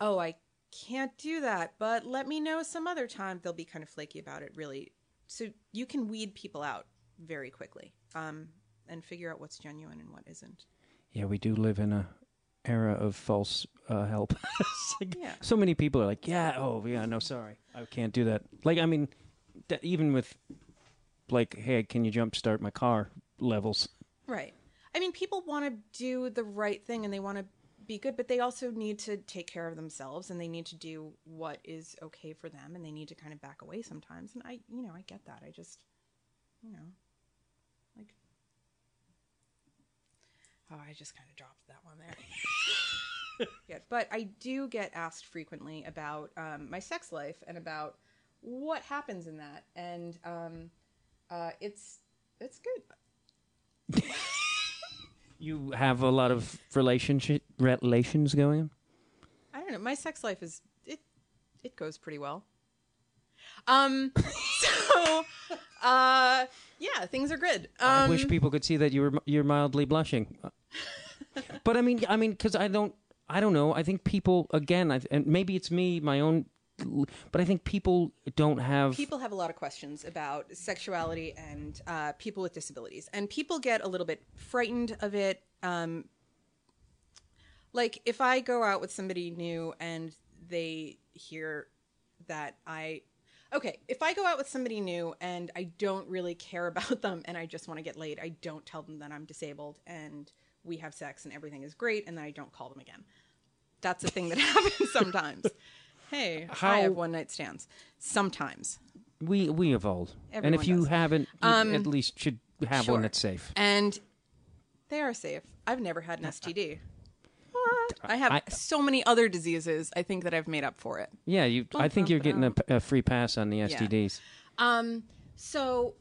[SPEAKER 5] oh, I can't do that, but let me know some other time. They'll be kind of flaky about it, really. So you can weed people out very quickly um, and figure out what's genuine and what isn't.
[SPEAKER 6] Yeah, we do live in a era of false uh, help. [laughs] Like,
[SPEAKER 5] Yeah.
[SPEAKER 6] So many people are like, "Yeah, oh yeah, no, sorry, I can't do that." Like, I mean, that, even with like, "Hey, can you jumpstart my car?" levels.
[SPEAKER 5] Right. I mean, people want to do the right thing and they want to be good, but they also need to take care of themselves and they need to do what is okay for them and they need to kind of back away sometimes. And I, you know, I get that. I just, you know, like, oh, I just kind of dropped that one there. [laughs] yeah, but I do get asked frequently about um, my sex life and about what happens in that, and um, uh, it's it's good. [laughs]
[SPEAKER 6] You have a lot of relationship relations going on.
[SPEAKER 5] I don't know. My sex life is it it goes pretty well. Um [laughs] so uh yeah, things are good. Um
[SPEAKER 6] I wish people could see that you're you're mildly blushing. [laughs] but I mean, I mean, because I don't, I don't know. I think people again, I, and maybe it's me, my own, but I think people don't have.
[SPEAKER 5] people have a lot of questions about sexuality and uh, people with disabilities, and people get a little bit frightened of it. Um, like if I go out with somebody new and they hear that I, okay, if I go out with somebody new and I don't really care [laughs] about them and I just want to get laid, I don't tell them that I'm disabled and we have sex and everything is great, and then I don't call them again. That's a thing that [laughs] happens sometimes. Hey, I have one night stands. Sometimes.
[SPEAKER 6] we we evolved, and if you
[SPEAKER 5] does.
[SPEAKER 6] haven't, you
[SPEAKER 5] Um,
[SPEAKER 6] at least should have
[SPEAKER 5] sure.
[SPEAKER 6] one that's safe.
[SPEAKER 5] And they are safe. I've never had an STD. I have
[SPEAKER 6] I-
[SPEAKER 5] so many other diseases. I think that I've made up for it.
[SPEAKER 6] Yeah, you. I think you're getting a, a free pass on the STDs.
[SPEAKER 5] Um, so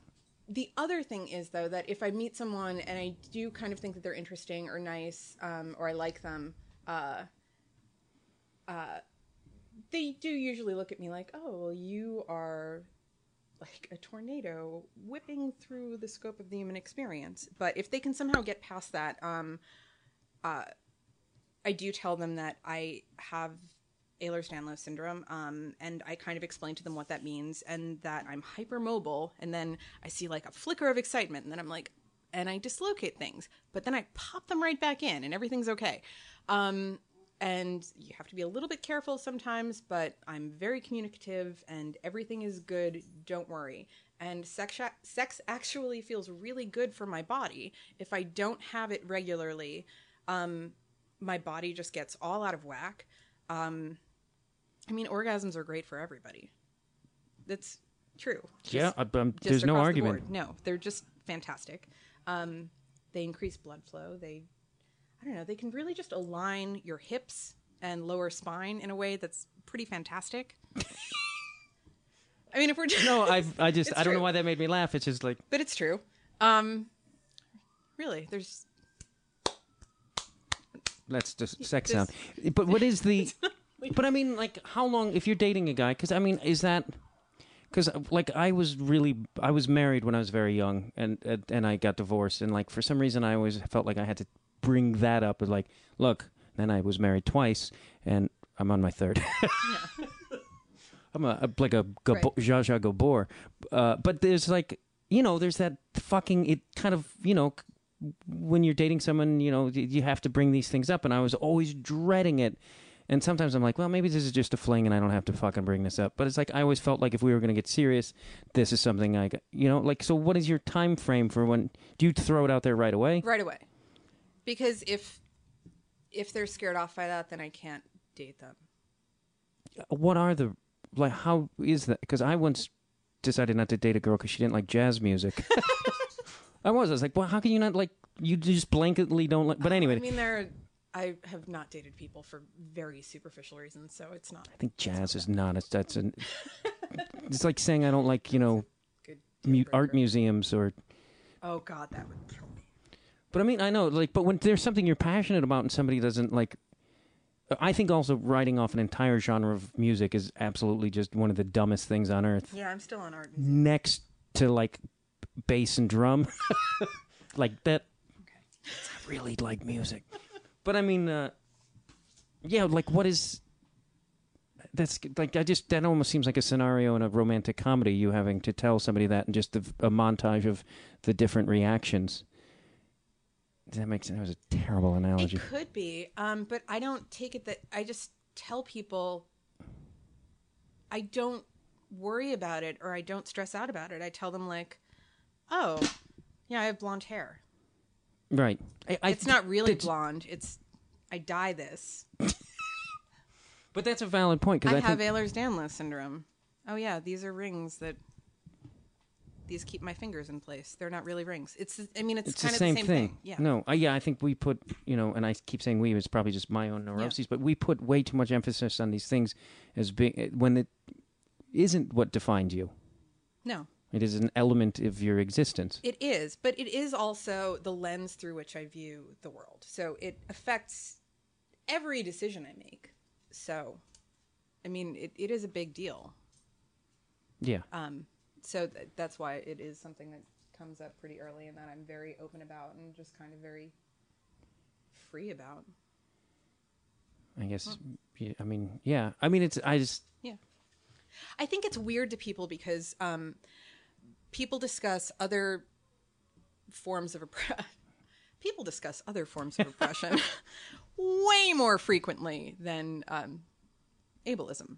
[SPEAKER 5] the other thing is though that if I meet someone and I do kind of think that they're interesting or nice, um, or I like them, uh, uh, they do usually look at me like, "Oh, well, you are." Like a tornado whipping through the scope of the human experience. But if they can somehow get past that, um, uh, I do tell them that I have Ehlers-Danlos syndrome, um, and I kind of explain to them what that means and that I'm hypermobile. And then I see like a flicker of excitement, and then I'm like, and I dislocate things, but then I pop them right back in, and everything's okay. Um, and you have to be a little bit careful sometimes, but I'm very communicative, and everything is good. Don't worry. And sex, sex actually feels really good for my body. If I don't have it regularly, um, my body just gets all out of whack. Um, I mean, orgasms are great for everybody. That's true.
[SPEAKER 6] Yeah, uh, um, there's no
[SPEAKER 5] the
[SPEAKER 6] argument.
[SPEAKER 5] No, they're just fantastic. Um, they increase blood flow. They, I don't know, they can really just align your hips and lower spine in a way that's pretty fantastic. [laughs] I mean, if we're just,
[SPEAKER 6] No, I I just I don't know why that made me laugh. It's just like
[SPEAKER 5] but it's true. Um, really, there's
[SPEAKER 6] that's just sex
[SPEAKER 5] Just-
[SPEAKER 6] sound. But what is the? [laughs] but I mean, like, how long? If you're dating a guy, because I mean, is that? Because like I was really I was married when I was very young, and and I got divorced, and like for some reason I always felt like I had to bring that up. As like, look, then I was married twice, and I'm on my third. [laughs] [laughs] I'm a, a- like a Gabo-
[SPEAKER 5] Right.
[SPEAKER 6] Zsa Zsa Gabor, uh, but there's like you know there's that fucking it kind of you know when you're dating someone, you know, you have to bring these things up. And I was always dreading it. And sometimes I'm like, well, maybe this is just a fling and I don't have to fucking bring this up. But it's like, I always felt like if we were going to get serious, this is something I, got- you know, like, so what is your time frame for when, do you throw it out there right away?
[SPEAKER 5] right away, because if if they're scared off by that, then I can't date them.
[SPEAKER 6] Uh, what are the, like, how is that? Because I once decided not to date a girl because she didn't like jazz music. [laughs] I was. I was like, well, how can you not like, you just blanketly don't like, but anyway.
[SPEAKER 5] I mean, there. I have not dated people for very superficial reasons, so it's not
[SPEAKER 6] I think jazz is not. It's that's an. [laughs] it's like saying I don't like you know
[SPEAKER 5] good.
[SPEAKER 6] mu- art museums or.
[SPEAKER 5] Oh God, that would kill.
[SPEAKER 6] But I mean, I know like, but when there's something you're passionate about and somebody doesn't like. I think also writing off an entire genre of music is absolutely just one of the dumbest things on earth.
[SPEAKER 5] Yeah, I'm still on art.
[SPEAKER 6] Next to like bass and drum, [laughs] like that. Okay. I really like music, but I mean, uh, yeah, like what is? That's like I just that almost seems like a scenario in a romantic comedy. You having to tell somebody that and just a, a montage of the different reactions. That makes sense that was a terrible analogy.
[SPEAKER 5] It could be, um, but I don't take it that I just tell people I don't worry about it or I don't stress out about it. I tell them like, "Oh, yeah, I have blonde hair.
[SPEAKER 6] Right. I, I,
[SPEAKER 5] It's not really
[SPEAKER 6] that's-
[SPEAKER 5] blonde. It's I dye this. [laughs]
[SPEAKER 6] But that's a valid point
[SPEAKER 5] I,
[SPEAKER 6] because I,
[SPEAKER 5] have
[SPEAKER 6] think
[SPEAKER 5] Ehlers-Danlos syndrome. Oh yeah, these are rings that these keep my fingers in place. They're not really rings. It's I mean it's,
[SPEAKER 6] it's
[SPEAKER 5] kind
[SPEAKER 6] the
[SPEAKER 5] of
[SPEAKER 6] same,
[SPEAKER 5] the same
[SPEAKER 6] thing.
[SPEAKER 5] Yeah.
[SPEAKER 6] No. Uh, yeah. I think we put you know, and I keep saying we. It's probably just my own neuroses, but we put way too much emphasis on these things as being when it isn't what defined you.
[SPEAKER 5] No.
[SPEAKER 6] It is an element of your existence.
[SPEAKER 5] It is, but it is also the lens through which I view the world. So it affects every decision I make. So, I mean, it, it is a big deal.
[SPEAKER 6] Yeah.
[SPEAKER 5] Um, so th- that's why it is something that comes up pretty early and that I'm very open about and just kind of very free about.
[SPEAKER 6] I guess. yeah, I mean, yeah. I mean, it's. I just.
[SPEAKER 5] Yeah. I think it's weird to people because um, people discuss other forms of oppression. [laughs] People discuss other forms of oppression [laughs] way more frequently than um, ableism.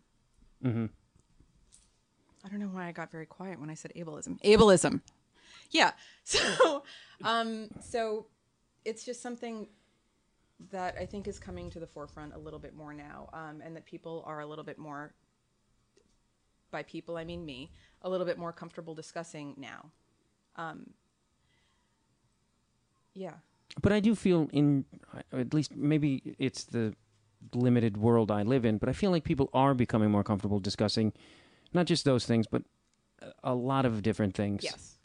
[SPEAKER 6] Mm-hmm.
[SPEAKER 5] I don't know why I got very quiet when I said ableism. Ableism. Yeah. [laughs] So, um, so it's just something that I think is coming to the forefront a little bit more now, um, and that people are a little bit more, by people I mean me, a little bit more comfortable discussing now. Um, yeah.
[SPEAKER 6] but I do feel in at least maybe it's the limited world I live in, but I feel like people are becoming more comfortable discussing not just those things, but a- lot of different things.
[SPEAKER 5] Yes.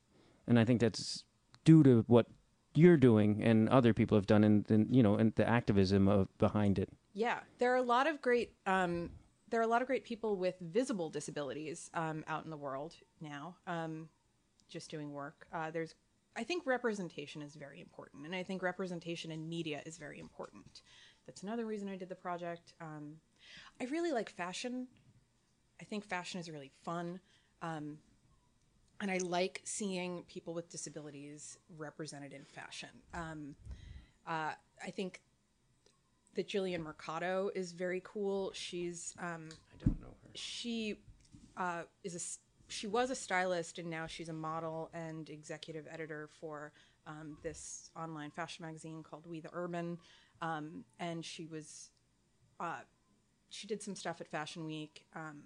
[SPEAKER 6] and I think that's due to what you're doing and other people have done, and, and you know, and the activism of behind it.
[SPEAKER 5] Yeah, there are a lot of great um, there are a lot of great people with visible disabilities um, out in the world now, um, just doing work. Uh, there's, I think representation is very important, and I think representation in media is very important. That's another reason I did the project. Um, I really like fashion. I think fashion is really fun. Um, and I like seeing people with disabilities represented in fashion. Um, uh, I think that Jillian Mercado is very cool. She's um,
[SPEAKER 6] I don't know her.
[SPEAKER 5] she uh, is a she was a stylist and now she's a model and executive editor for um, this online fashion magazine called We the Urban, um, and she was uh, she did some stuff at Fashion Week um,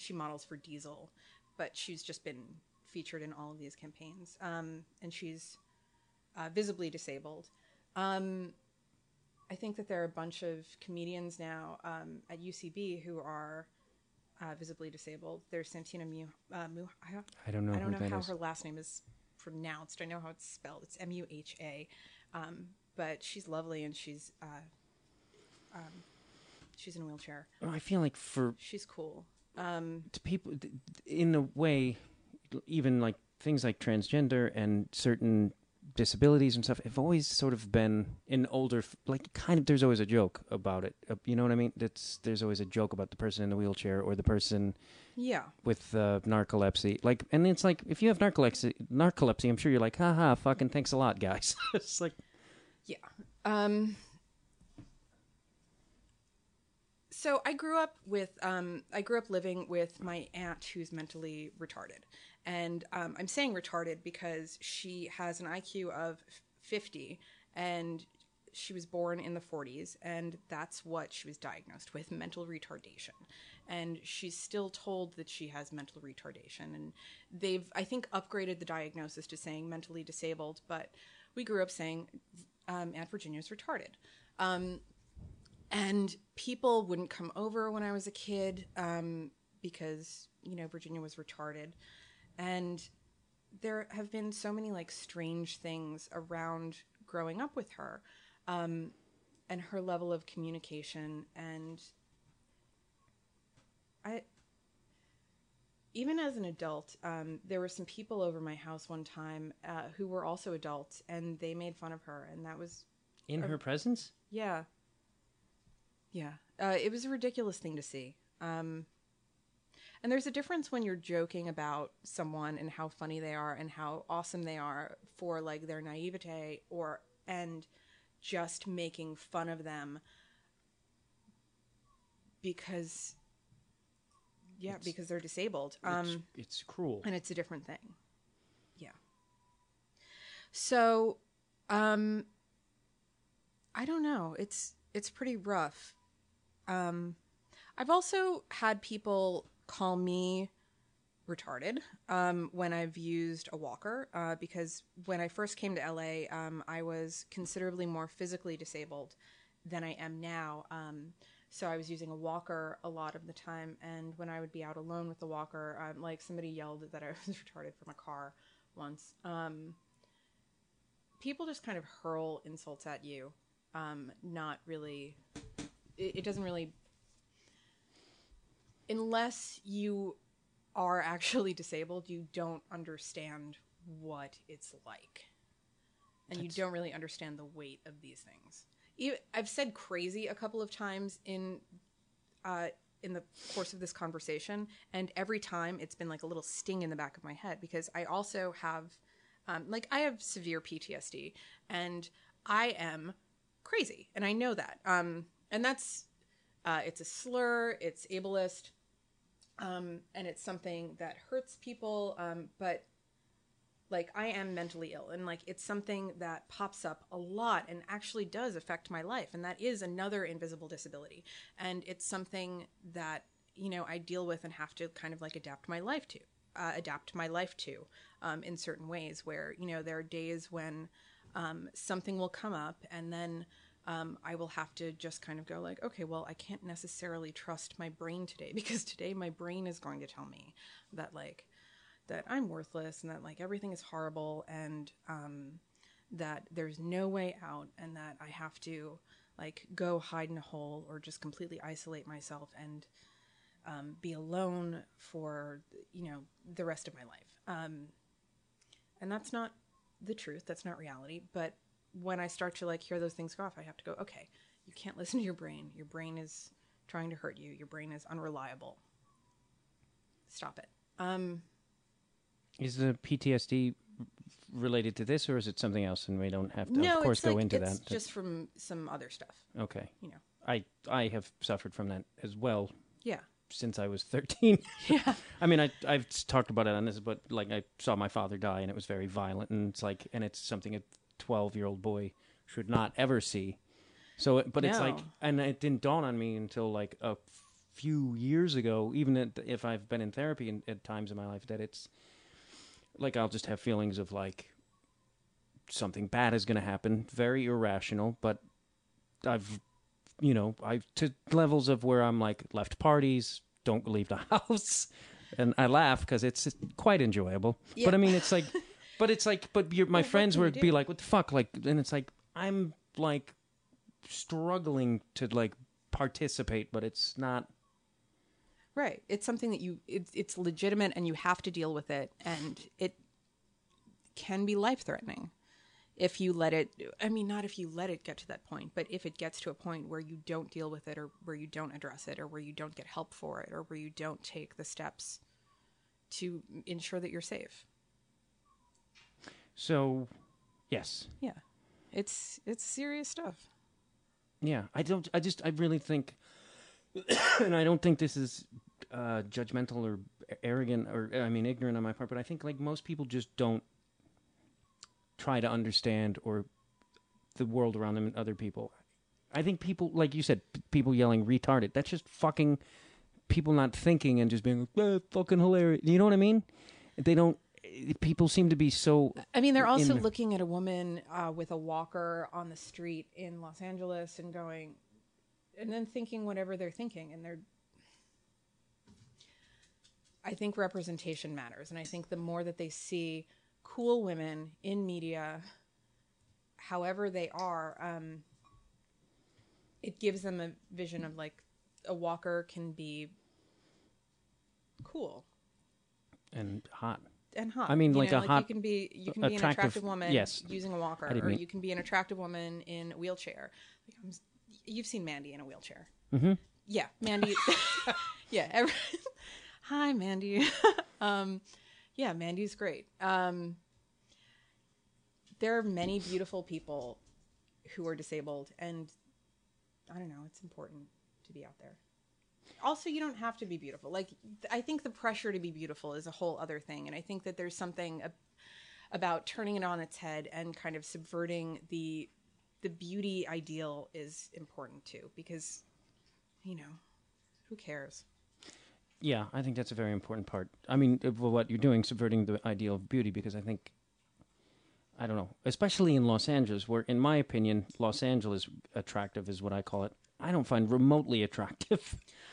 [SPEAKER 5] she models for Diesel, but she's just been featured in all of these campaigns um, and she's uh, visibly disabled. Um, I think that there are a bunch of comedians now um, at UCB who are uh, visibly disabled. There's Santina Mu. Uh, Mu- I don't,
[SPEAKER 6] I don't know
[SPEAKER 5] I don't know how
[SPEAKER 6] is.
[SPEAKER 5] her last name is pronounced. I know how it's spelled. It's M U H A. Um, but she's lovely and she's uh, um, she's in a wheelchair.
[SPEAKER 6] I feel like for
[SPEAKER 5] She's cool.
[SPEAKER 6] To people, in a way, even like things like transgender and certain disabilities and stuff have always sort of been in older, like kind of. There's always a joke about it. Uh, You know what I mean? That's there's always a joke about the person in the wheelchair or the person
[SPEAKER 5] Yeah.
[SPEAKER 6] with uh, narcolepsy. Like, and it's like if you have narcolepsy, narcolepsy, I'm sure you're like, haha, fucking thanks a lot, guys. [laughs] it's like,
[SPEAKER 5] Yeah. Um, so I grew up with um, I grew up living with my aunt who's mentally retarded, and um, I'm saying retarded because she has an IQ of 50 and she was born in the 40s and that's what she was diagnosed with mental retardation. And she's still told that she has mental retardation and they've i think upgraded the diagnosis to saying mentally disabled but we grew up saying um, aunt virginia's retarded. Um, and people wouldn't come over when I was a kid um, because you know Virginia was retarded, and there have been so many like strange things around growing up with her, um, and her level of communication and I. Even as an adult, um, there were some people over my house one time uh, who were also adults, and they made fun of her, and that was
[SPEAKER 6] in her presence.
[SPEAKER 5] yeah. Yeah. Uh, it was a ridiculous thing to see. Um, and there's a difference when you're joking about someone and how funny they are and how awesome they are for like their naivete or and just making fun of them because yeah, because they're disabled. Um
[SPEAKER 6] it's, it's cruel.
[SPEAKER 5] and it's a different thing. Yeah. So, um, I don't know. It's it's pretty rough. Um, I've also had people call me retarded um, when I've used a walker uh, because when I first came to LA, um, I was considerably more physically disabled than I am now. Um, so I was using a walker a lot of the time, and when I would be out alone with the walker, um, like somebody yelled that I [laughs] was retarded from a car once. Um, people just kind of hurl insults at you, um, not really. It, doesn't really unless you are actually disabled, you don't understand what it's like. And you don't really understand the weight of these things. I've said crazy a couple of times in uh, in the course of this conversation, and every time it's been like a little sting in the back of my head because I also have, um, like, I have severe PTSD, and I am crazy, and I know that. Um, and that's uh, it's a slur, it's ableist, um, and it's something that hurts people. Um, but like I am mentally ill, and like it's something that pops up a lot and actually does affect my life, and that is another invisible disability, and it's something that you know I deal with and have to kind of like adapt my life to, uh, adapt my life to, um, in certain ways. Where you know there are days when um, something will come up, and then um, I will have to just kind of go like, okay, well, I can't necessarily trust my brain today [laughs] because today my brain is going to tell me that like that I'm worthless and that like everything is horrible and um, that there's no way out and that I have to like go hide in a hole or just completely isolate myself and um, be alone for you know the rest of my life. Um, and that's not the truth. That's not reality. But when I start to like hear those things go off, I have to go, okay, you can't [laughs] listen to your brain. Your brain is trying to hurt you. Your brain is unreliable. Stop it. Um,
[SPEAKER 6] Is the PTSD related to this, or is it something else? And we don't have to,
[SPEAKER 5] no,
[SPEAKER 6] of course, go
[SPEAKER 5] like,
[SPEAKER 6] into
[SPEAKER 5] it's
[SPEAKER 6] that.
[SPEAKER 5] just from some other stuff.
[SPEAKER 6] okay.
[SPEAKER 5] You know.
[SPEAKER 6] I I have suffered from that as well
[SPEAKER 5] Yeah.
[SPEAKER 6] since I was 13. [laughs] [laughs] Yeah. I mean, I I've talked about it on this, but like I saw my father die, and it was very violent, and it's like, and it's something a 12 year old boy should not ever see. So, but it's
[SPEAKER 5] No.
[SPEAKER 6] like, and it didn't dawn on me until like a few years ago. Even at, if I've been in therapy in, at times in my life, that it's like I'll just have feelings of like something bad is going to happen, very irrational, but I've you know, I've to levels of where I'm like left parties, don't leave the [laughs] house, and I laugh because it's quite enjoyable. But I mean, it's like, [laughs] but it's like, but your, my
[SPEAKER 5] Well,
[SPEAKER 6] friends would be like, "What the fuck?" Like, and it's like I'm like struggling to like participate, but it's not.
[SPEAKER 5] Right. It's something that you it's it's legitimate and you have to deal with it and it can be life-threatening if you let it I mean not if you let it get to that point, but if it gets to a point where you don't deal with it or where you don't address it or where you don't get help for it or where you don't take the steps to ensure that you're safe.
[SPEAKER 6] So, yes,
[SPEAKER 5] Yeah. It's it's serious stuff.
[SPEAKER 6] Yeah, I don't. I just. I really think, [coughs] and I don't think this is uh, judgmental or arrogant or I mean ignorant on my part, but I think like most people just don't try to understand or the world around them and other people. I think people, like you said, p- people yelling retarded. That's just fucking people not thinking and just being like, eh, fucking hilarious. You know what I mean? They don't. People seem to be so.
[SPEAKER 5] I mean, they're also
[SPEAKER 6] in-
[SPEAKER 5] looking at a woman uh, with a walker on the street in Los Angeles and going, and then thinking whatever they're thinking, and they're. I think representation matters, and I think the more that they see cool women in media, however they are, um, it gives them a vision of like a walker can be cool
[SPEAKER 6] and hot.
[SPEAKER 5] And hot.
[SPEAKER 6] I mean,
[SPEAKER 5] You
[SPEAKER 6] like
[SPEAKER 5] know,
[SPEAKER 6] a hot-
[SPEAKER 5] You can be you can be an
[SPEAKER 6] attractive-
[SPEAKER 5] attractive woman
[SPEAKER 6] yes.
[SPEAKER 5] using a walker, or
[SPEAKER 6] mean-
[SPEAKER 5] you can be an attractive woman in a wheelchair. Like, you've seen Mandy in a wheelchair. Mm-hmm. Yeah, Mandy. [laughs] yeah. Every, [laughs] hi, Mandy. [laughs] um, yeah, Mandy's great. Um, there are many beautiful people who are disabled, and I don't know. It's important to be out there also you don't have to be beautiful like i think the pressure to be beautiful is a whole other thing and i think that there's something ab- about turning it on its head and kind of subverting the the beauty ideal is important too because you know who cares
[SPEAKER 6] Yeah, I think that's a very important part. I mean, what you're doing, subverting the ideal of beauty, because I think, I don't know, especially in Los Angeles, where, in my opinion, Los Angeles attractive is what I call it. I don't find remotely attractive. [laughs]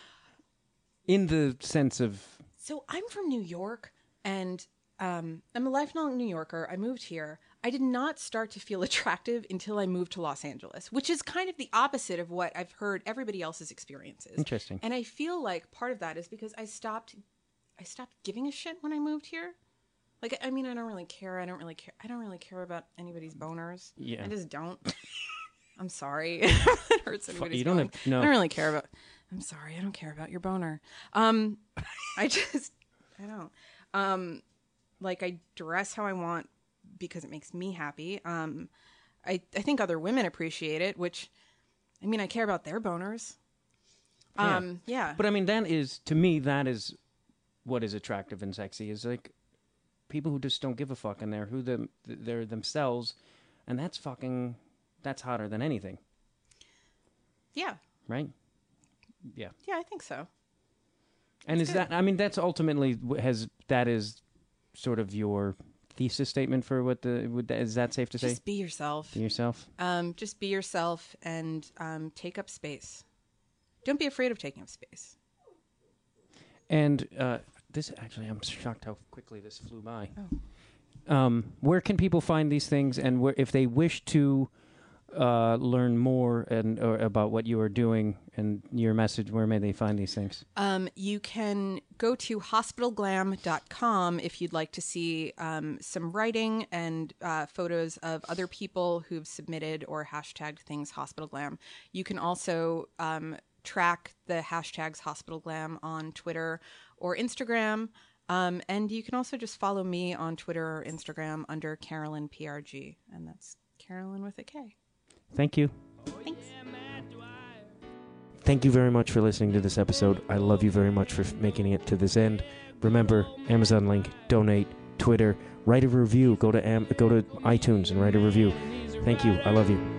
[SPEAKER 6] in the sense of,
[SPEAKER 5] So I'm from New York and um, I'm a lifelong New Yorker. I moved here. I did not start to feel [laughs] attractive until I moved to Los Angeles, which is kind of the opposite of what I've heard everybody else's experiences.
[SPEAKER 6] Interesting.
[SPEAKER 5] And I feel like part of that is because I stopped I stopped giving a shit when I moved here. Like I mean I don't really care. I don't really care. I don't really care about anybody's boners.
[SPEAKER 6] Yeah.
[SPEAKER 5] I just don't. [laughs] I'm sorry. [laughs] it hurts anybody's
[SPEAKER 6] you don't have- no.
[SPEAKER 5] I don't really care about. I'm sorry. I don't care about your boner. Um, I just I don't. Um, like I dress how I want because it makes me happy. Um, I I think other women appreciate it, which I mean I care about their boners. Um, yeah.
[SPEAKER 6] but I mean, that is, to me, that is what is attractive and sexy, is like people who just don't give a fuck and they're who them, they're themselves, and that's fucking, that's hotter than anything,
[SPEAKER 5] yeah.
[SPEAKER 6] right? Yeah.
[SPEAKER 5] Yeah, I think so.
[SPEAKER 6] And is
[SPEAKER 5] good.
[SPEAKER 6] that? I mean, that's ultimately has that is sort of your thesis statement for what the would that, is that safe to say?
[SPEAKER 5] Just be yourself.
[SPEAKER 6] Be yourself.
[SPEAKER 5] Um, just be yourself and um, take up space. Don't be afraid of taking up space.
[SPEAKER 6] And uh, this actually, I'm shocked how quickly this flew by. Oh. Um, where can people find these things, and where, if they wish to uh, learn more and about what you are doing and your message, where may they find these things?
[SPEAKER 5] Um, you can go to hospitalglam.com if you'd like to see um, some writing and uh, photos of other people who've submitted or hashtagged things hospitalglam. You can also um, track the hashtags hospitalglam on Twitter or Instagram. Um, and you can also just follow me on Twitter or Instagram under Karolyn PRG, and that's Karolyn with a K.
[SPEAKER 6] Thank you.
[SPEAKER 5] Thanks.
[SPEAKER 6] Thank you very much for listening to this episode. I love you very much for f- making it to this end. Remember, Amazon link, donate, Twitter, write a review. Go to Am- go to iTunes and write a review. Thank you. I love you.